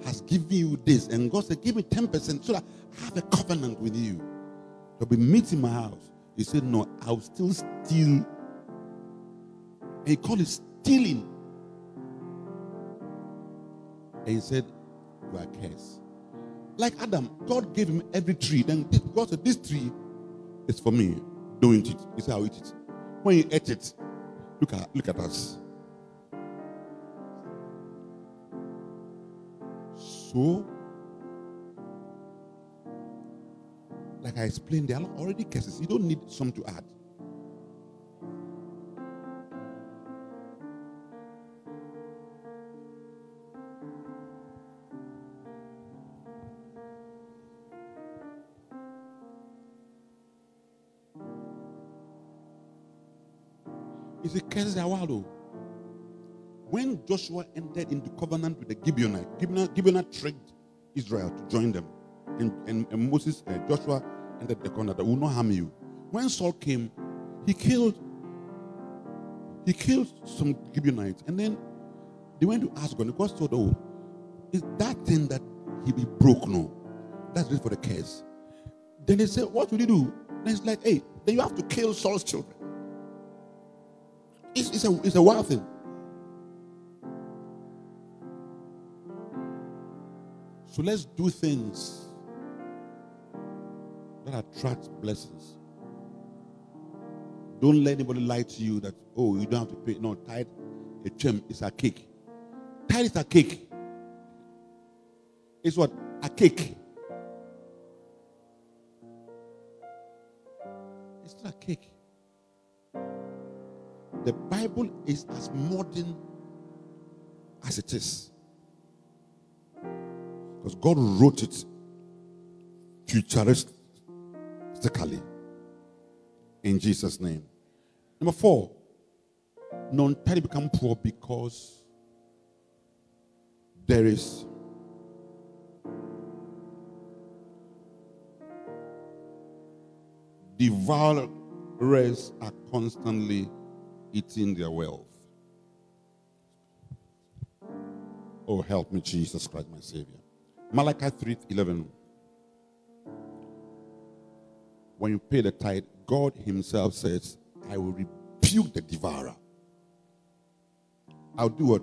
has given you this. And God said, Give me 10% so that I have a covenant with you. You'll be meeting my house. He said, No, I'll still steal. He called it stealing. And he said, You are cursed. Like Adam, God gave him every tree. Then God said, This tree is for me. Don't eat it. He said, I'll eat it. When you ate it, look at look at us. So, like I explained, there are already curses. You don't need some to add. It's a curse a though. When Joshua entered into covenant with the Gibeonite, Gibeonite, Gibeonite tricked Israel to join them. And, and, and Moses, uh, Joshua entered the covenant that will not harm you. When Saul came, he killed he killed some Gibeonites. And then they went to ask God. And God told, Oh, is that thing that he be broke no? That's just for the curse. Then they said, What will you do? Then it's like, hey, then you have to kill Saul's children. It's, it's a it's a wild thing. So let's do things that attract blessings. Don't let anybody lie to you that oh you don't have to pay. No, tithe, a gem is a cake. Tithe is a cake. It's what a cake. It's not a cake. The Bible is as modern as it is. Because God wrote it futuristically. In Jesus' name. Number four, non tithe become poor because there is devourers are constantly eating their wealth. Oh, help me, Jesus Christ, my Savior. Malachi 3 11. When you pay the tithe, God Himself says, I will rebuke the devourer. I'll do what?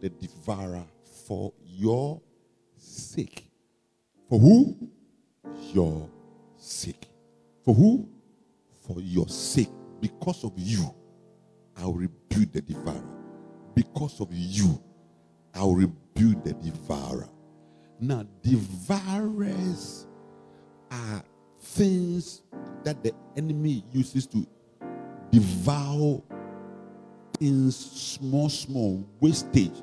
The devourer for your sake. For who? Your sake. For who? For your sake. Because of you, I'll rebuke the devourer. Because of you, I'll rebuke the devourer. Now, devourers are things that the enemy uses to devour in small, small wastage.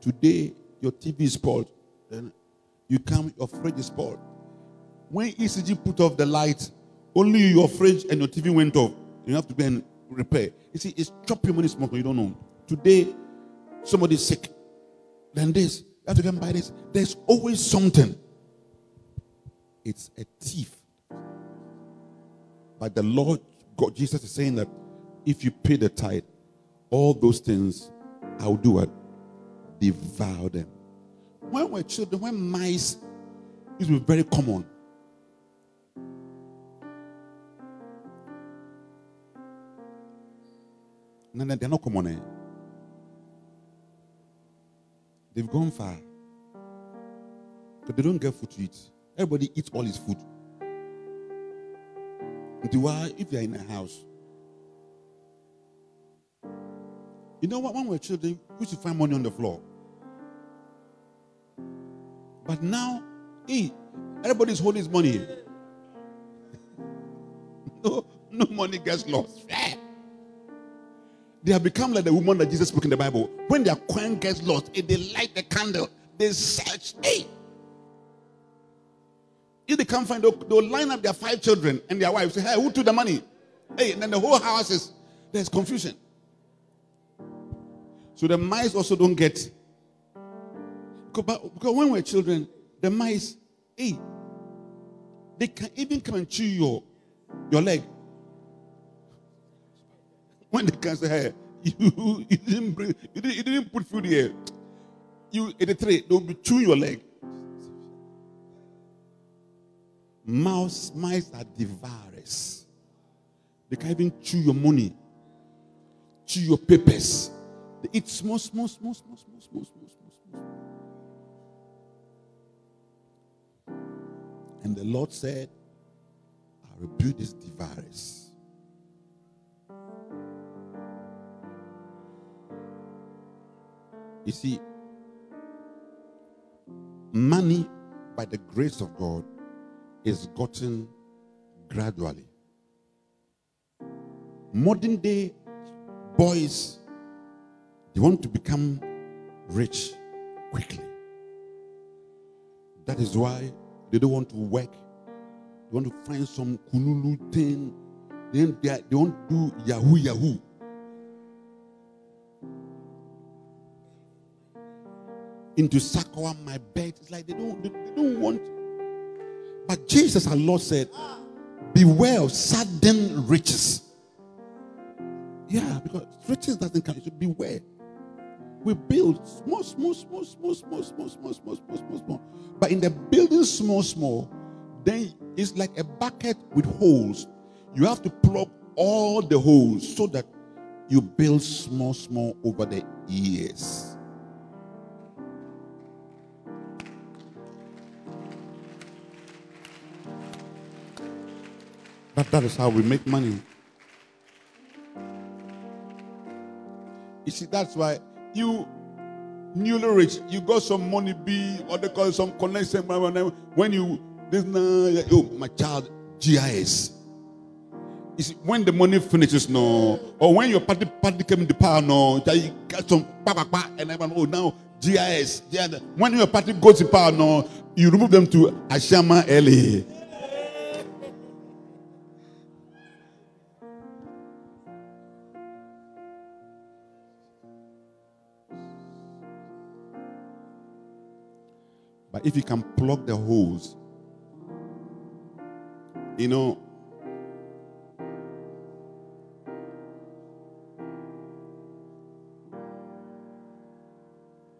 Today, your TV is spoiled. Then you come, your fridge is spoiled. When ECG put off the light, only your fridge and your TV went off. You have to go and repair. You see, it's chop your money small. You don't know. Today, somebody's sick. Then this, you have to and buy this. There's always something. It's a thief. But the Lord God, Jesus is saying that if you pay the tithe, all those things, I'll do it. Devour them. When we're children, when mice to be very common. They're not common. Eh? They've gone far. But they don't get food to eat. Everybody eats all his food. Why, if you're in a house, you know what? When we were children, we used to find money on the floor. But now, hey, everybody's holding his money. no, no money gets lost. They have become like the woman that Jesus spoke in the Bible. When their coin gets lost, if they light the candle, they search. Hey, if they can't find, they'll, they'll line up their five children and their wives. Say, hey, who took the money? Hey, and then the whole house is there's confusion. So the mice also don't get. Because, because when we're children, the mice, hey, they can even come and chew your, your leg. When they can say, hey, you, you didn't bring, you didn't, you didn't put food here. You in the tray, they'll be chewing your leg. Mouse, mice are devourers. They can even chew your money, chew your papers. They eat small, small, small, small, small, small, small, small, small. And the Lord said, I rebuke these devourers. You see, money by the grace of God is gotten gradually. Modern day boys, they want to become rich quickly. That is why they don't want to work. They want to find some kululu thing. They, they, they want to do yahoo yahoo. Into Sakawa, my bed. It's like they don't, they, they don't want but Jesus, our Lord, said, Beware of sudden riches. Yeah, because riches doesn't come. So beware. We build small, small, small, small, small, small, small, small, small, small, small. But in the building small, small, then it's like a bucket with holes. You have to plug all the holes so that you build small, small over the years. But that is how we make money. You see, that's why you newly rich, you got some money, be what they call some connection. When you this oh my child, GIS. You see, when the money finishes, no, or when your party party came into power, no, that you got some pa, pa, pa, and everyone, oh now GIS, GIS. When your party goes to power, no, you remove them to Ashama LA. But if you can plug the holes, you know,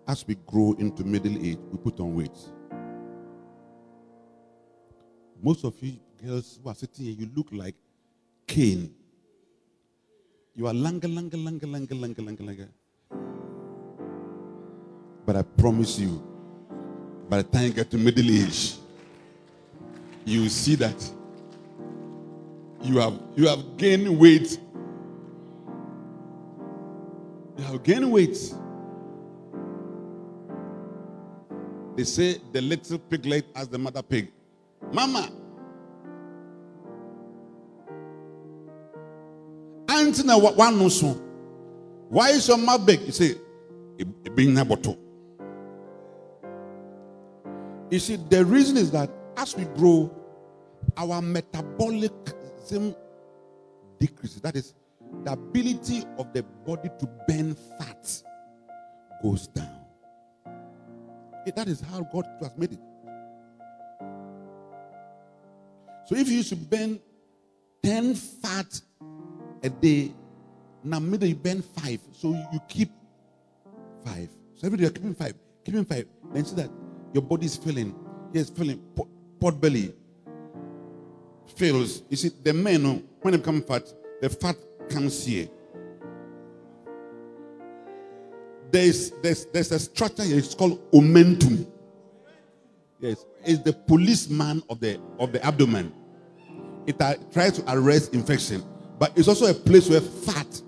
as we grow into middle age, we put on weight. Most of you girls who are sitting here, you look like cane. You are longer, longer, longer, longer, longer, longer, longer. But I promise you, by the time you get to middle age, you see that you have you have gained weight. You have gained weight. They say the little piglet as the mother pig. Mama. Auntie na one no so. Why is your mouth big? You say, "E- e being na bottle. You see, the reason is that as we grow, our metabolism decreases. That is, the ability of the body to burn fat goes down. That is how God has made it. So if you used to burn 10 fat a day, now middle you burn five. So you keep five. So every day you're keeping five, keeping five. Then see that your body is feeling, yes, feeling pot, pot belly fails. You see, the men, oh, when they become fat, the fat comes here. There's, there's, there's a structure here, it's called omentum. Yes, it's the policeman of the of the abdomen. It uh, tries to arrest infection, but it's also a place where fat,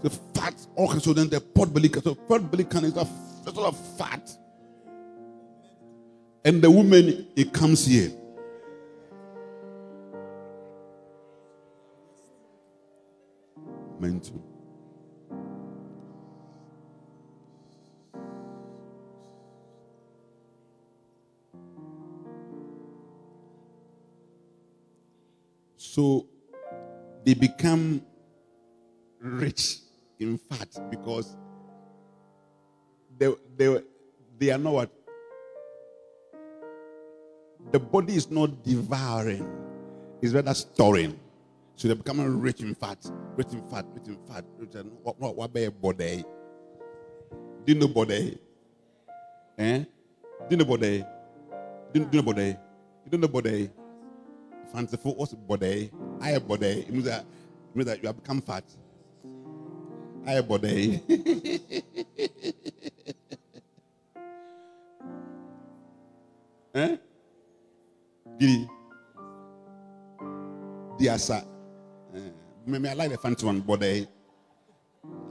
the fat, okay, so then the pot belly, so pot belly can is a sort of fat, and the woman it comes here. Mental. So they become rich in fat because they, they, they are not what? The body is not devouring, it's rather storing. So they're becoming rich in fat, rich in fat, rich in fat, rich in what, what, what body? Do you know body? Eh? Do you know body? Do you, do you know body? You don't know body? fanciful. What's body? I body. It means that, it means that you have become fat. I body. eh? Diasa. Eh, Maybe I like the fancy one, body.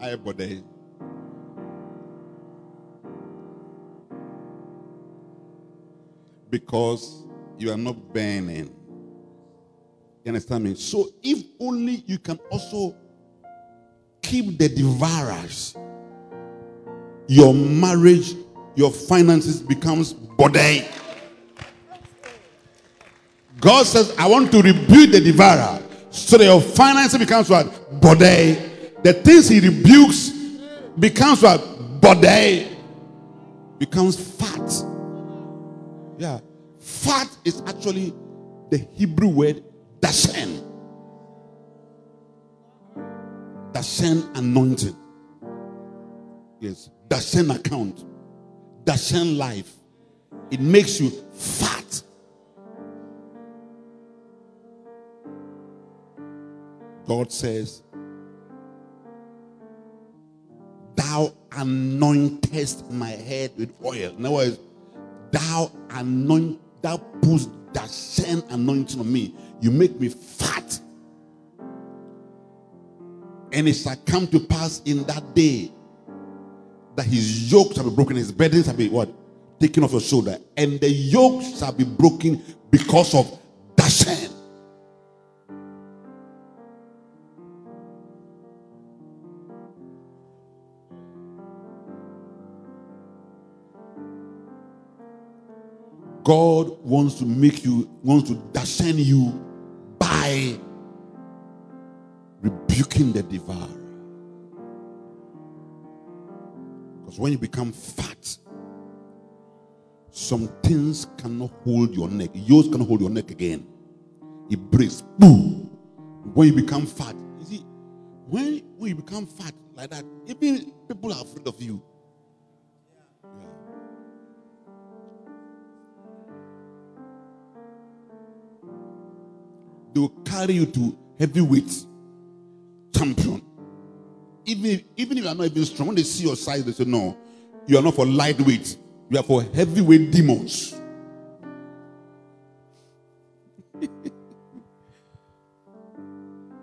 I body. Because you are not burning. You understand me? So if only you can also keep the devourers, your marriage, your finances becomes body. God says, I want to rebuke the devourer so that your finances becomes what? Body. The things he rebukes becomes what? Body. Becomes fat. Yeah. Fat is actually the Hebrew word dashen. Dashen anointing. Yes. Dashen account. Dashen life. It makes you fat. God says, Thou anointest my head with oil. In other words, thou anoint, thou put that same anointing on me. You make me fat. And it shall come to pass in that day that his yoke shall be broken, his burdens shall be what? Taken off your shoulder. And the yoke shall be broken because of God wants to make you, wants to dashen you by rebuking the devourer. Because when you become fat, some things cannot hold your neck. Yours cannot hold your neck again. It breaks. Boom. When you become fat, you see, when, when you become fat like that, even people are afraid of you. They will carry you to heavyweight champion. Even, even if you are not even strong, when they see your size, they say, No, you are not for lightweight, you are for heavyweight demons.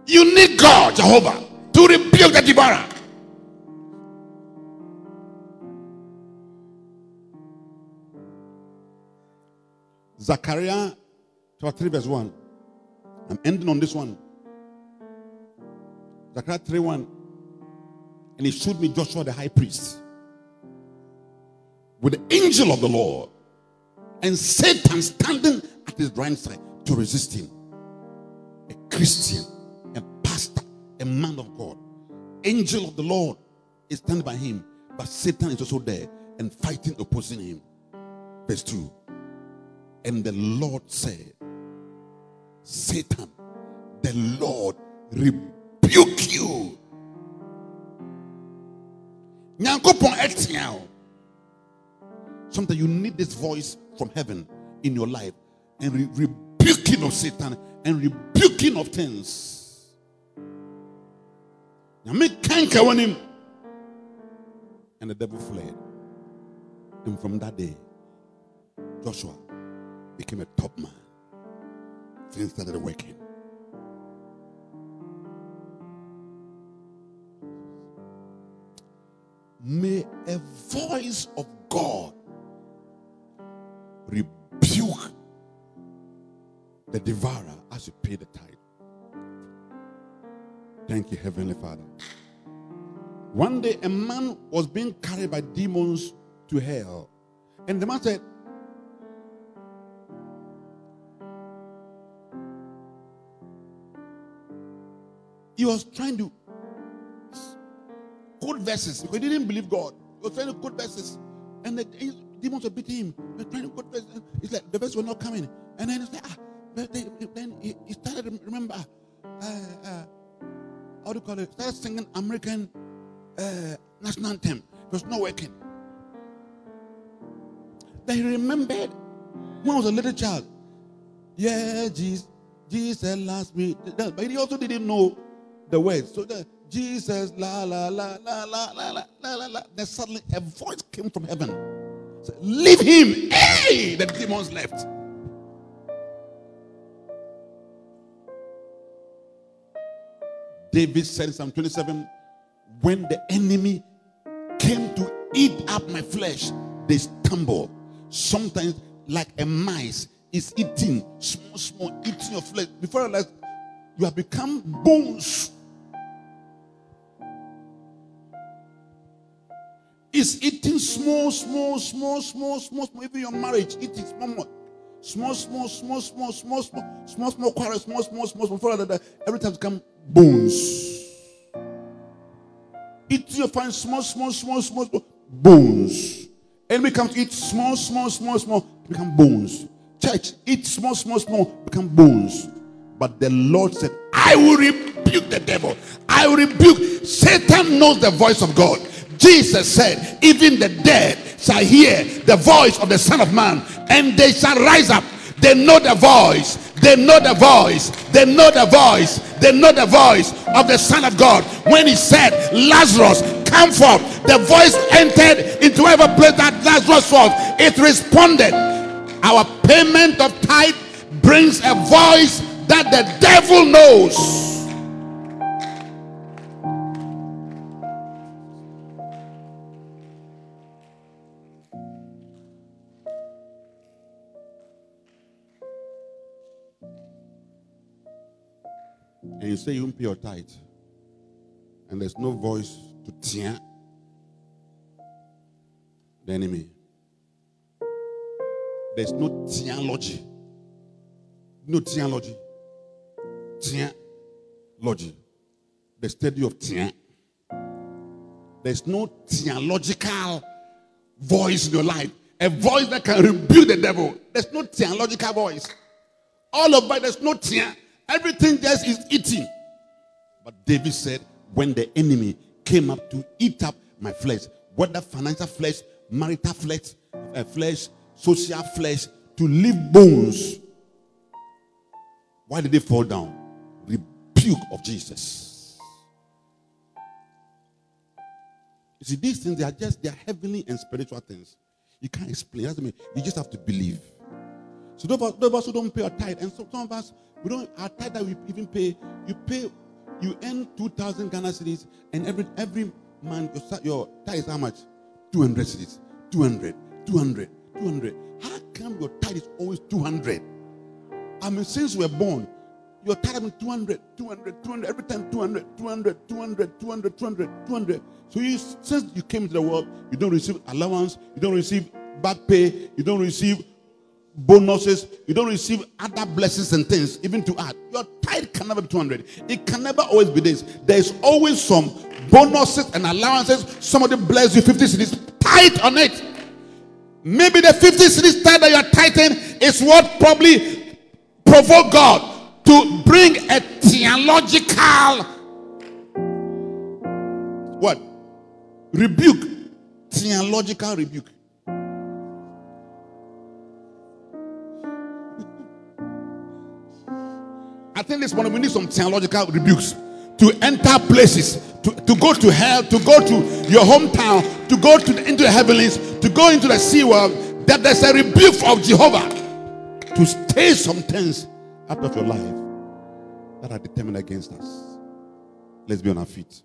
you need God, Jehovah, to rebuke the devourer. Zechariah chapter 3, verse 1. I'm ending on this one. Zechariah 3 1. And he showed me Joshua the high priest with the angel of the Lord and Satan standing at his right side to resist him. A Christian, a pastor, a man of God, angel of the Lord is standing by him, but Satan is also there and fighting, opposing him. Verse 2. And the Lord said, Satan, the Lord rebuke you. Sometimes you need this voice from heaven in your life and re- rebuking of Satan and rebuking of things. And the devil fled. And from that day, Joshua became a top man. Things started working. May a voice of God rebuke the devourer as you pay the tithe. Thank you, Heavenly Father. One day, a man was being carried by demons to hell. And the man said, He was trying to quote verses he didn't believe God. He was trying to quote verses. And the demons were beating him. They were trying to quote verses. It's like the verses were not coming. And then it's like, ah, but they, then he, he started to remember, uh, uh, how do you call it? Started singing American uh, national anthem. It was not working. Then he remembered when I was a little child. Yeah, Jesus, Jesus loves me. But he also didn't know the words. So the Jesus, la la la la la la la la la. Then suddenly a voice came from heaven. Said, Leave him. Hey, the demons left. David said in Psalm 27, when the enemy came to eat up my flesh, they stumble. Sometimes, like a mice, is eating small, small, eating your flesh. Before I realize, you have become bones. It's eating small, small, small, small, small, small. Even your marriage, eating small, small. Small, small, small, small, small, small, small, small quarrels, small, small, small, small, before that, every time become bones. Eat your fine small, small, small, small, small bones. Enemy comes to eat small, small, small, small, become bones. Church, eat small, small, small, become bones. But the Lord said, I will rebuke the devil. I will rebuke. Satan knows the voice of God. Jesus said, Even the dead shall hear the voice of the Son of Man, and they shall rise up. They know the voice. They know the voice. They know the voice. They know the voice of the Son of God. When he said, Lazarus, come forth, the voice entered into every place that Lazarus was. It responded. Our payment of tithe brings a voice that the devil knows. And you say you won't pay your tithe, and there's no voice to tear the enemy. There's no theology. No theology. Theology. The study of tear. There's no theological voice in your life. A voice that can rebuke the devil. There's no theological voice. All of it, there's no tear. Everything just is eating. But David said, when the enemy came up to eat up my flesh, whether financial flesh, marital flesh, uh, flesh, social flesh, to leave bones. Why did they fall down? Rebuke of Jesus. You see, these things they are just they are heavenly and spiritual things. You can't explain. That's mean. You just have to believe. So those of, us, who don't pay our tithe, and some of us we don't our tithe that we even pay, you pay, you earn two thousand Ghana cedis, and every every month your your tithe is how much? Two hundred cedis, 200, 200, 200. How come, your tithe is always 200. I mean, since we were born, your tithe has been 200, 200, 200, every time 200, 200, 200, 200, 200, 200. So you, since you came into the world, you don't receive allowance, you don't receive back pay, you don't receive bonuses, you don't receive other blessings and things, even to add. Your tithe can never be 200. It can never always be this. There's always some bonuses and allowances. Somebody bless you 50 cedis, tithe on it. Maybe the 50 cedis tithe that you're tithing is what probably provoke God to bring a theological what? Rebuke. Theological rebuke. I think this morning we need some theological rebukes to enter places, to, to go to hell, to go to your hometown, to go to the, into the heavens, to go into the sea world. That there's a rebuke of Jehovah to stay some things out of your life that are determined against us. Let's be on our feet.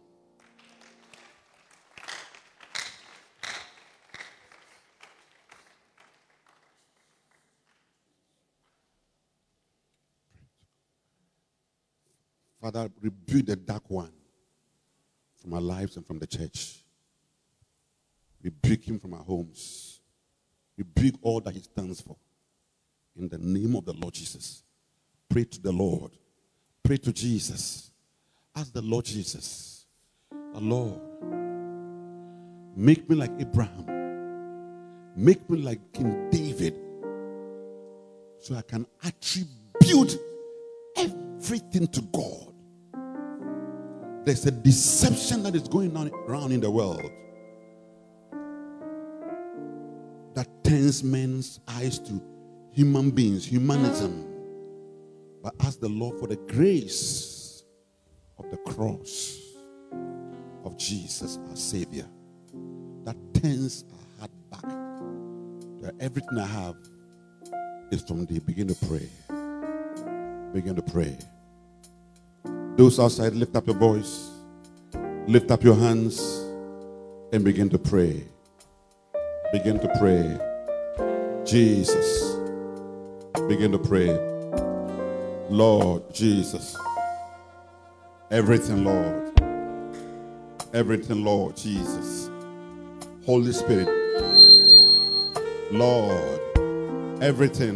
Father, rebuke the dark one from our lives and from the church. Rebuke him from our homes. Rebuke all that he stands for. In the name of the Lord Jesus. Pray to the Lord. Pray to Jesus. Ask the Lord Jesus, the Lord, make me like Abraham. Make me like King David. So I can attribute everything to God. There's a deception that is going on around in the world that turns men's eyes to human beings, humanism. But ask the Lord for the grace of the cross of Jesus, our Savior, that turns our heart back. That everything I have is from thee. Begin to pray. Begin to pray. Those outside, lift up your voice, lift up your hands, and begin to pray. Begin to pray. Jesus. Begin to pray. Lord Jesus. Everything, Lord. Everything, Lord Jesus. Holy Spirit. Lord. Everything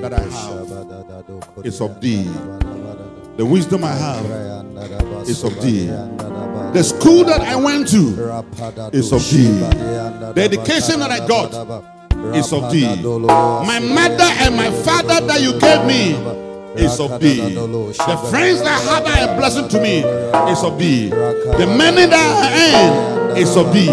that I have is of thee. The wisdom I have is of thee. The school that I went to is of thee. The education that I got is of thee. My mother and my father that you gave me is of thee. The friends that have a blessing to me is of thee. The money that I earn is of thee.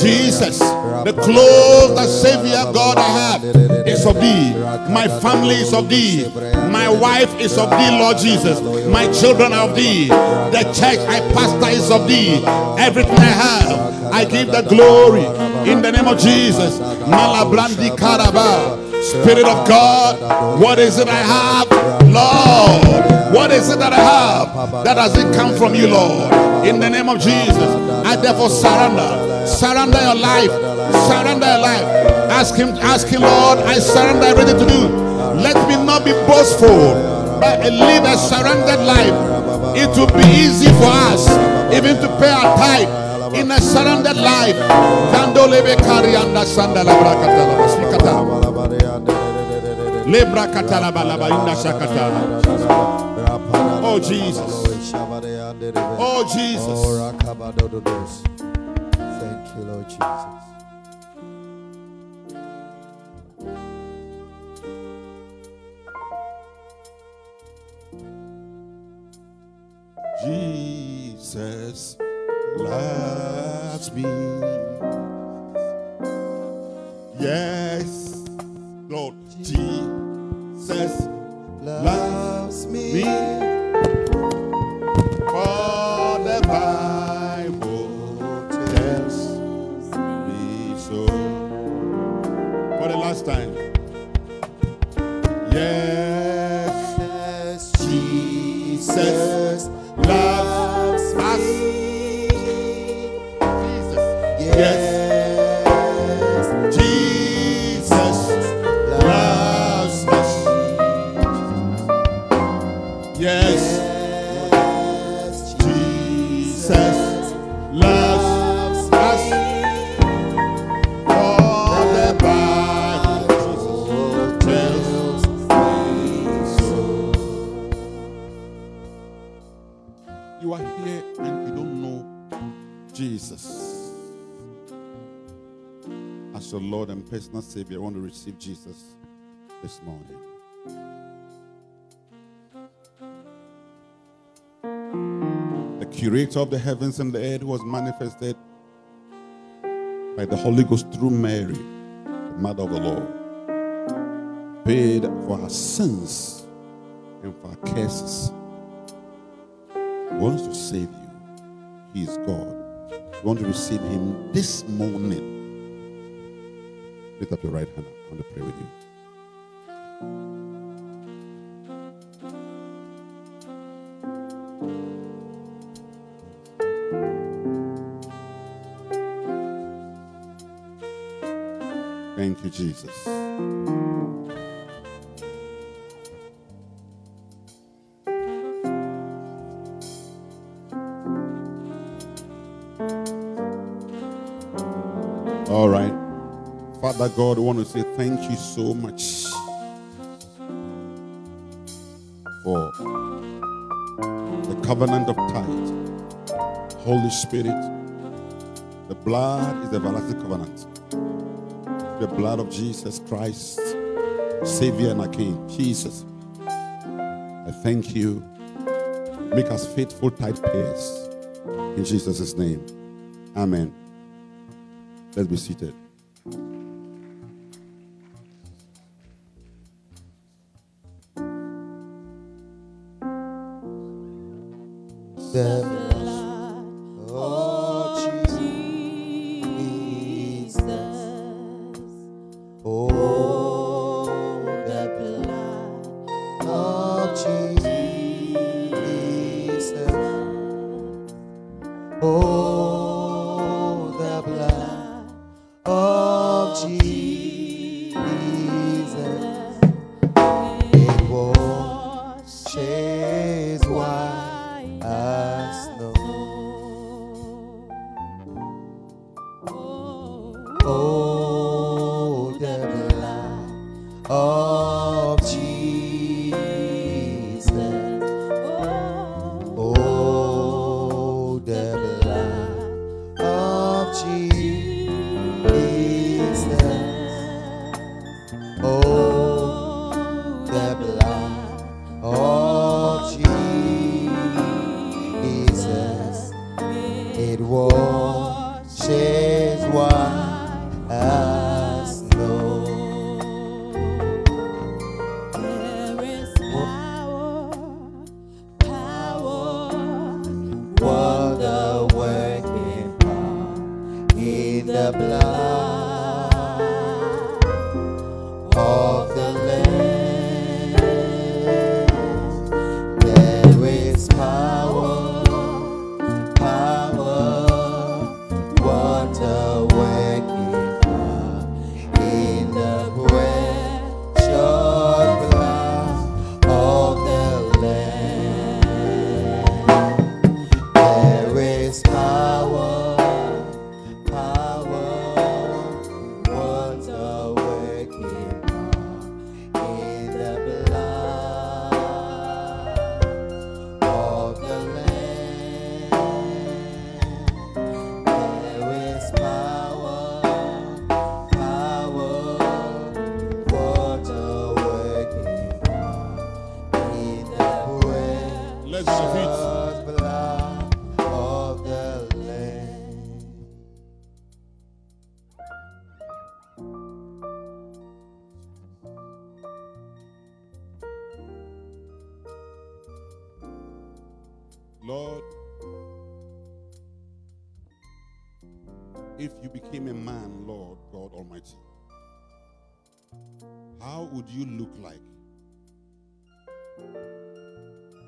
Jesus, the clothes, that Savior God I have is of thee. My family is of thee. My wife is of thee, Lord Jesus. My children are of thee. The church I pastor is of thee. Everything I have, I give the glory in the name of Jesus. Malabrandi Karaba. Spirit of God, what is it I have? Lord, what is it that I have that doesn't come from you, Lord? In the name of Jesus, I therefore surrender. Surrender your life. Surrender your life. Ask him, ask him, Lord, I surrender everything to you. Let me not be boastful, but live a surrendered life. It will be easy for us even to pay our tithe in a surrendered life. Oh Jesus. Oh Jesus. Lord Jesus. Jesus loves me. Yes, Lord Jesus Loves me. Lord and personal Savior, I want to receive Jesus this morning. The curator of the heavens and the earth was manifested by the Holy Ghost through Mary, the mother of the Lord, paid for our sins and for our curses. Wants to save you. He is God. You want to receive Him this morning. Lift up your right hand. I want to pray with you. Thank you, Jesus. God, I want to say thank you so much for the covenant of tithe. Holy Spirit, the blood is the everlasting covenant. The blood of Jesus Christ, Savior and our King, Jesus. I thank you. Make us faithful tithe payers. In Jesus' name. Amen. Let's be seated. The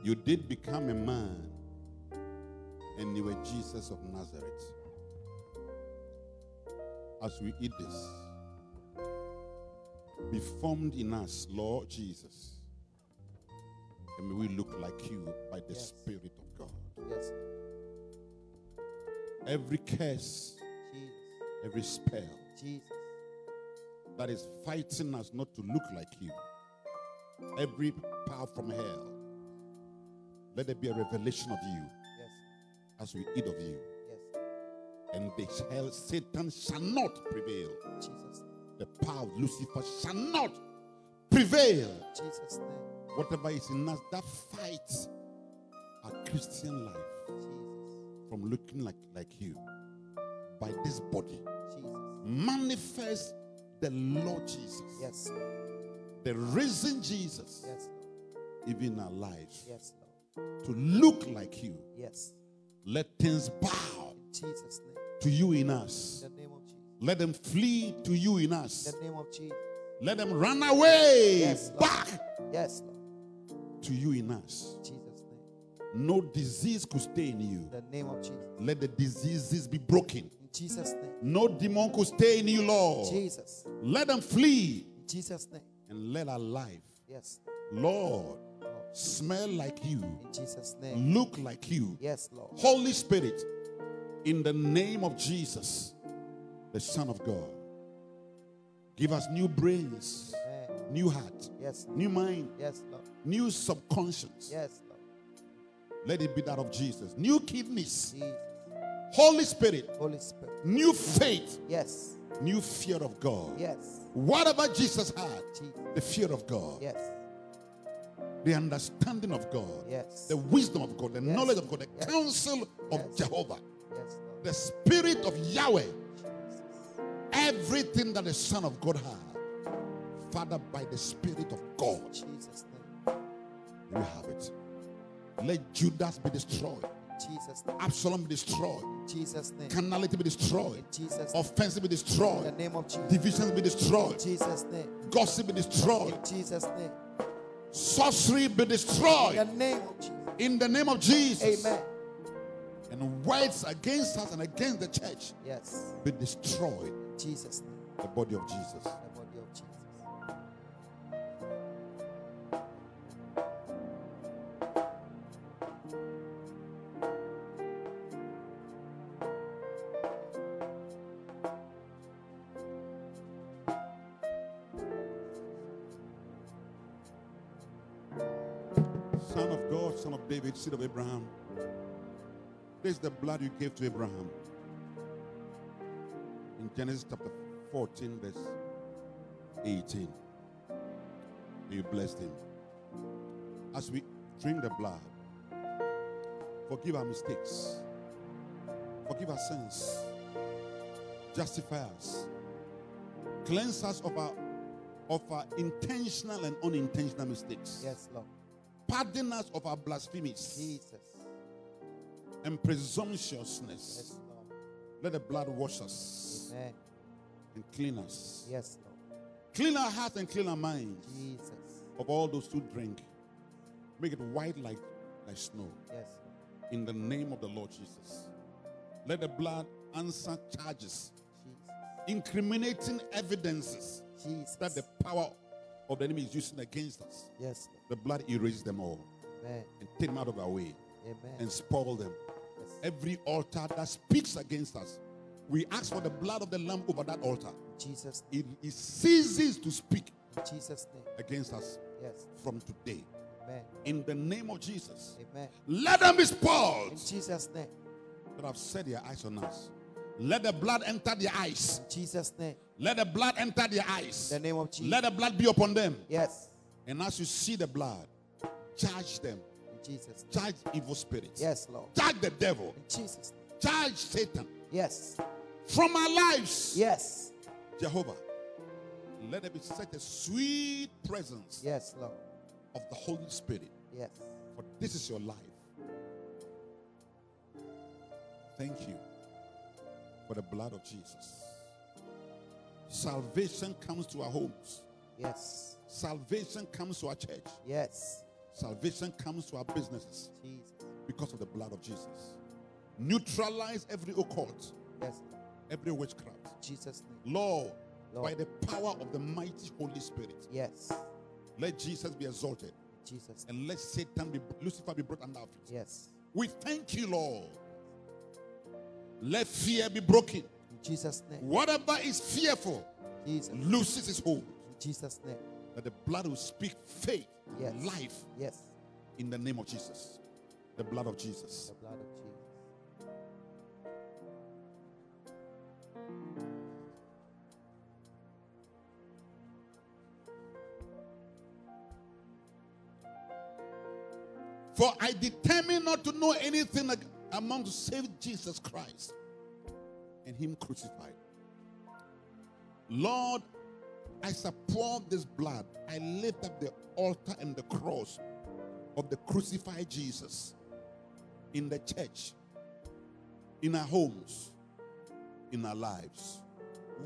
You did become a man, and you were Jesus of Nazareth. As we eat this, be formed in us, Lord Jesus. And may we look like you by the Yes. Spirit of God. Yes, Every curse, Jesus, every spell Jesus, that is fighting us not to look like you, every power from hell, let there be a revelation of you yes, as we eat of you. yes, And the hell, Satan shall not prevail. Jesus, the power of Lucifer shall not prevail. Jesus' name. Whatever is in us that fights our Christian life Jesus. from looking like, like you by this body. Jesus. Manifest the Lord Jesus, Yes. the risen Jesus, Yes. even our lives, Yes. To look like you. Yes. Let things bow In Jesus' name. to you in us. In the name of Jesus. Let them flee to you in In us. the name of Jesus. Let them run away Yes, Lord. back Yes, Lord. to you in us. In Jesus' name. No disease could stay in you. In the name of Jesus. Let the diseases be broken. In Jesus' name. No demon could stay in you, Lord. Jesus. Let them flee In Jesus' name. and let our life, Yes. Lord. Smell like you, In Jesus' name. look like you. Yes, Lord. Holy Spirit, in the name of Jesus, the Son of God, give us new brains, Amen. new heart, Yes. new mind, Yes, Lord. new subconscious. Yes, Lord. Let it be that of Jesus. New kidneys, Jesus. Holy Spirit, Holy Spirit. new faith, Yes. new fear of God. Yes. Whatever Jesus had, Jesus. the fear of God, Yes. The understanding of God, Yes. the wisdom of God, the Yes. knowledge of God, the Yes. counsel of. Jehovah, the spirit of Yahweh, everything that the Son of God had, Father, by the Spirit of God, Jesus' name. you have it. Let Judas be destroyed, Jesus' name. Absalom be destroyed, Jesus' name. carnality be destroyed, Jesus' name. offense be In the destroyed, name of Jesus. divisions be destroyed, Jesus' name. gossip be destroyed, In Jesus' name. Sorcery be In the destroyed name of Jesus. in the name of Jesus. Amen. And words against us and against the church Yes. be destroyed. Jesus' name. The body of Jesus. Son of God, son of David, seed of Abraham. This is the blood you gave to Abraham. In Genesis chapter 14, verse 18. You blessed him. As we drink the blood, forgive our mistakes, forgive our sins, justify us, cleanse us of our of our intentional and unintentional mistakes Yes, Lord. Pardon us of our blasphemies Jesus. and presumptuousness. Yes, Lord. Let the blood wash us Amen. and clean us. Yes, Lord. Clean our hearts and clean our minds Jesus. of all those who drink. Make it white like, like snow. Yes. In the name of the Lord Jesus. Let the blood answer charges, Jesus. incriminating evidences Jesus. that the power of the enemy is using against us. Yes, Lord. The blood erases them all Amen. and take them out of our way Amen. and spoil them. Yes. every altar that speaks against us. We ask for the blood of the Lamb over that altar. In Jesus' It, it ceases to speak In Jesus' name. against us Yes. from today. Amen. In the name of Jesus, Amen. let them be spoiled In Jesus' name. that have set their eyes on us. Let the blood enter their eyes. In Jesus' name. Let the blood enter their eyes. The name of Jesus. Let the blood be upon them. Yes. And as you see the blood, charge them. In Jesus' name. Charge evil spirits. Yes, Lord. Charge the devil. In Jesus' name. Charge Satan Yes. from our lives. Yes. Jehovah, let there be such a sweet presence Yes, Lord. of the Holy Spirit, Yes. for this is your life. Thank you for the blood of Jesus. Salvation comes to our homes, Yes. salvation comes to our church, Yes. salvation comes to our businesses Jesus. because of the blood of Jesus. Neutralize every occult, Yes. every witchcraft. Jesus' name. Lord, Lord. by the power of the mighty Holy Spirit, Yes. let Jesus be exalted. Jesus' and let Satan be Lucifer be brought under our feet. Yes. We thank you, Lord. Let fear be broken. In Jesus' name. Whatever is fearful Jesus. loses its hold. In Jesus' name. That the blood will speak faith, yes. life. Yes. In the name of Jesus. The blood of Jesus. The blood of Jesus. For I determined not to know anything ag- to save Jesus Christ and Him crucified. Lord, I support this blood. I lift up the altar and the cross of the crucified Jesus in the church, in our homes, in our lives.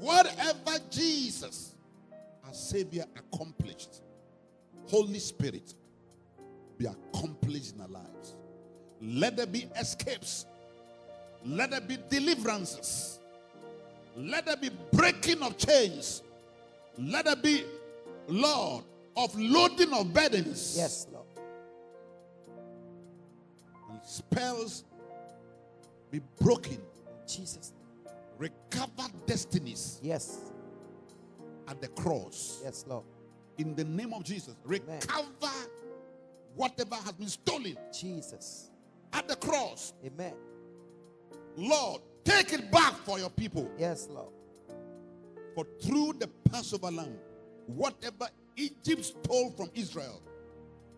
Whatever Jesus, our Savior, accomplished, Holy Spirit, be accomplished in our lives. Let there be escapes. Let there be deliverances. Let there be breaking of chains. Let there be, Lord, of loading of burdens. Yes, Lord. And spells be broken. Jesus. Recover destinies Yes. at the cross. Yes, Lord. In the name of Jesus. Recover whatever has been stolen Jesus. At the cross. Amen. Lord, take it back for your people. Yes, Lord. For through the Passover lamb, whatever Egypt stole from Israel,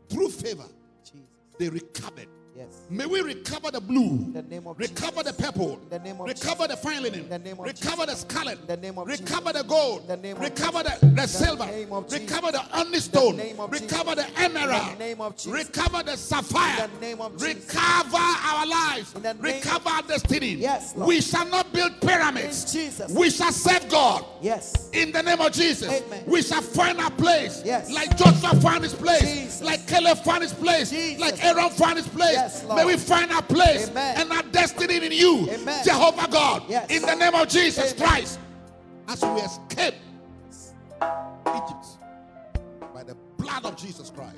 through favor, Jesus. they recovered. Yes. May we recover the blue, the recover Jesus. the purple, the recover Jesus. the fine linen, the recover the scarlet, the name of recover Jesus. the gold, the name of recover Jesus. the, the silver, Jesus. recover the onyx stone, recover Jesus. the emerald, the name of Jesus. recover the sapphire, the name of Jesus. recover our lives, In the name recover our destiny. Yes, Lord. we shall not build pyramids, Jesus. we shall serve God. Yes. In the name of Jesus, Amen. we shall find our place. Yes. Like Joshua found his place. Jesus. Like Caleb found his place. Jesus. Like Aaron found his place. Yes, Lord. May we find our place Amen. and our destiny in you. Amen. Jehovah God. Yes. In the name of Jesus Amen. Christ. As we escape Egypt by the blood of Jesus Christ,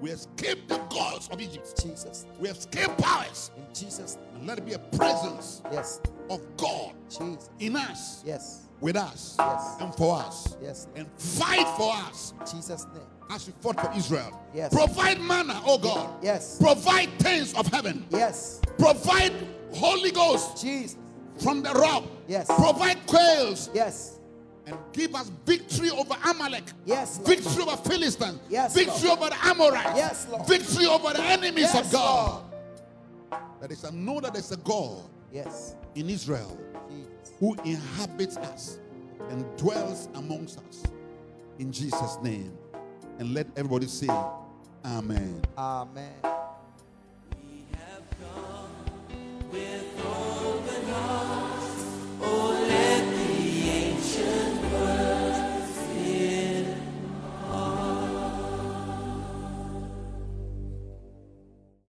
we escape the gods of Egypt. Jesus. We escape powers. In Jesus. And let it be a presence Yes. of God Jesus. in us, Yes. with us, Yes. and for us. Yes. And fight for us In Jesus' name. As we fought for Israel. Yes. Provide manna, oh God. Yes. Provide things of heaven. Yes. Provide Holy Ghost Jesus. from the rock. Yes. Provide quails Yes. and give us victory over Amalek. Yes, Lord. Victory over Philistine. Yes, victory Lord. over the Amorites. Yes, Lord. Victory over the enemies Yes, of God. Lord. That is, I know that there's a God Yes. in Israel Jesus. who inhabits us and dwells amongst us. In Jesus' name. And let everybody say, Amen. Amen. We have come with open arms.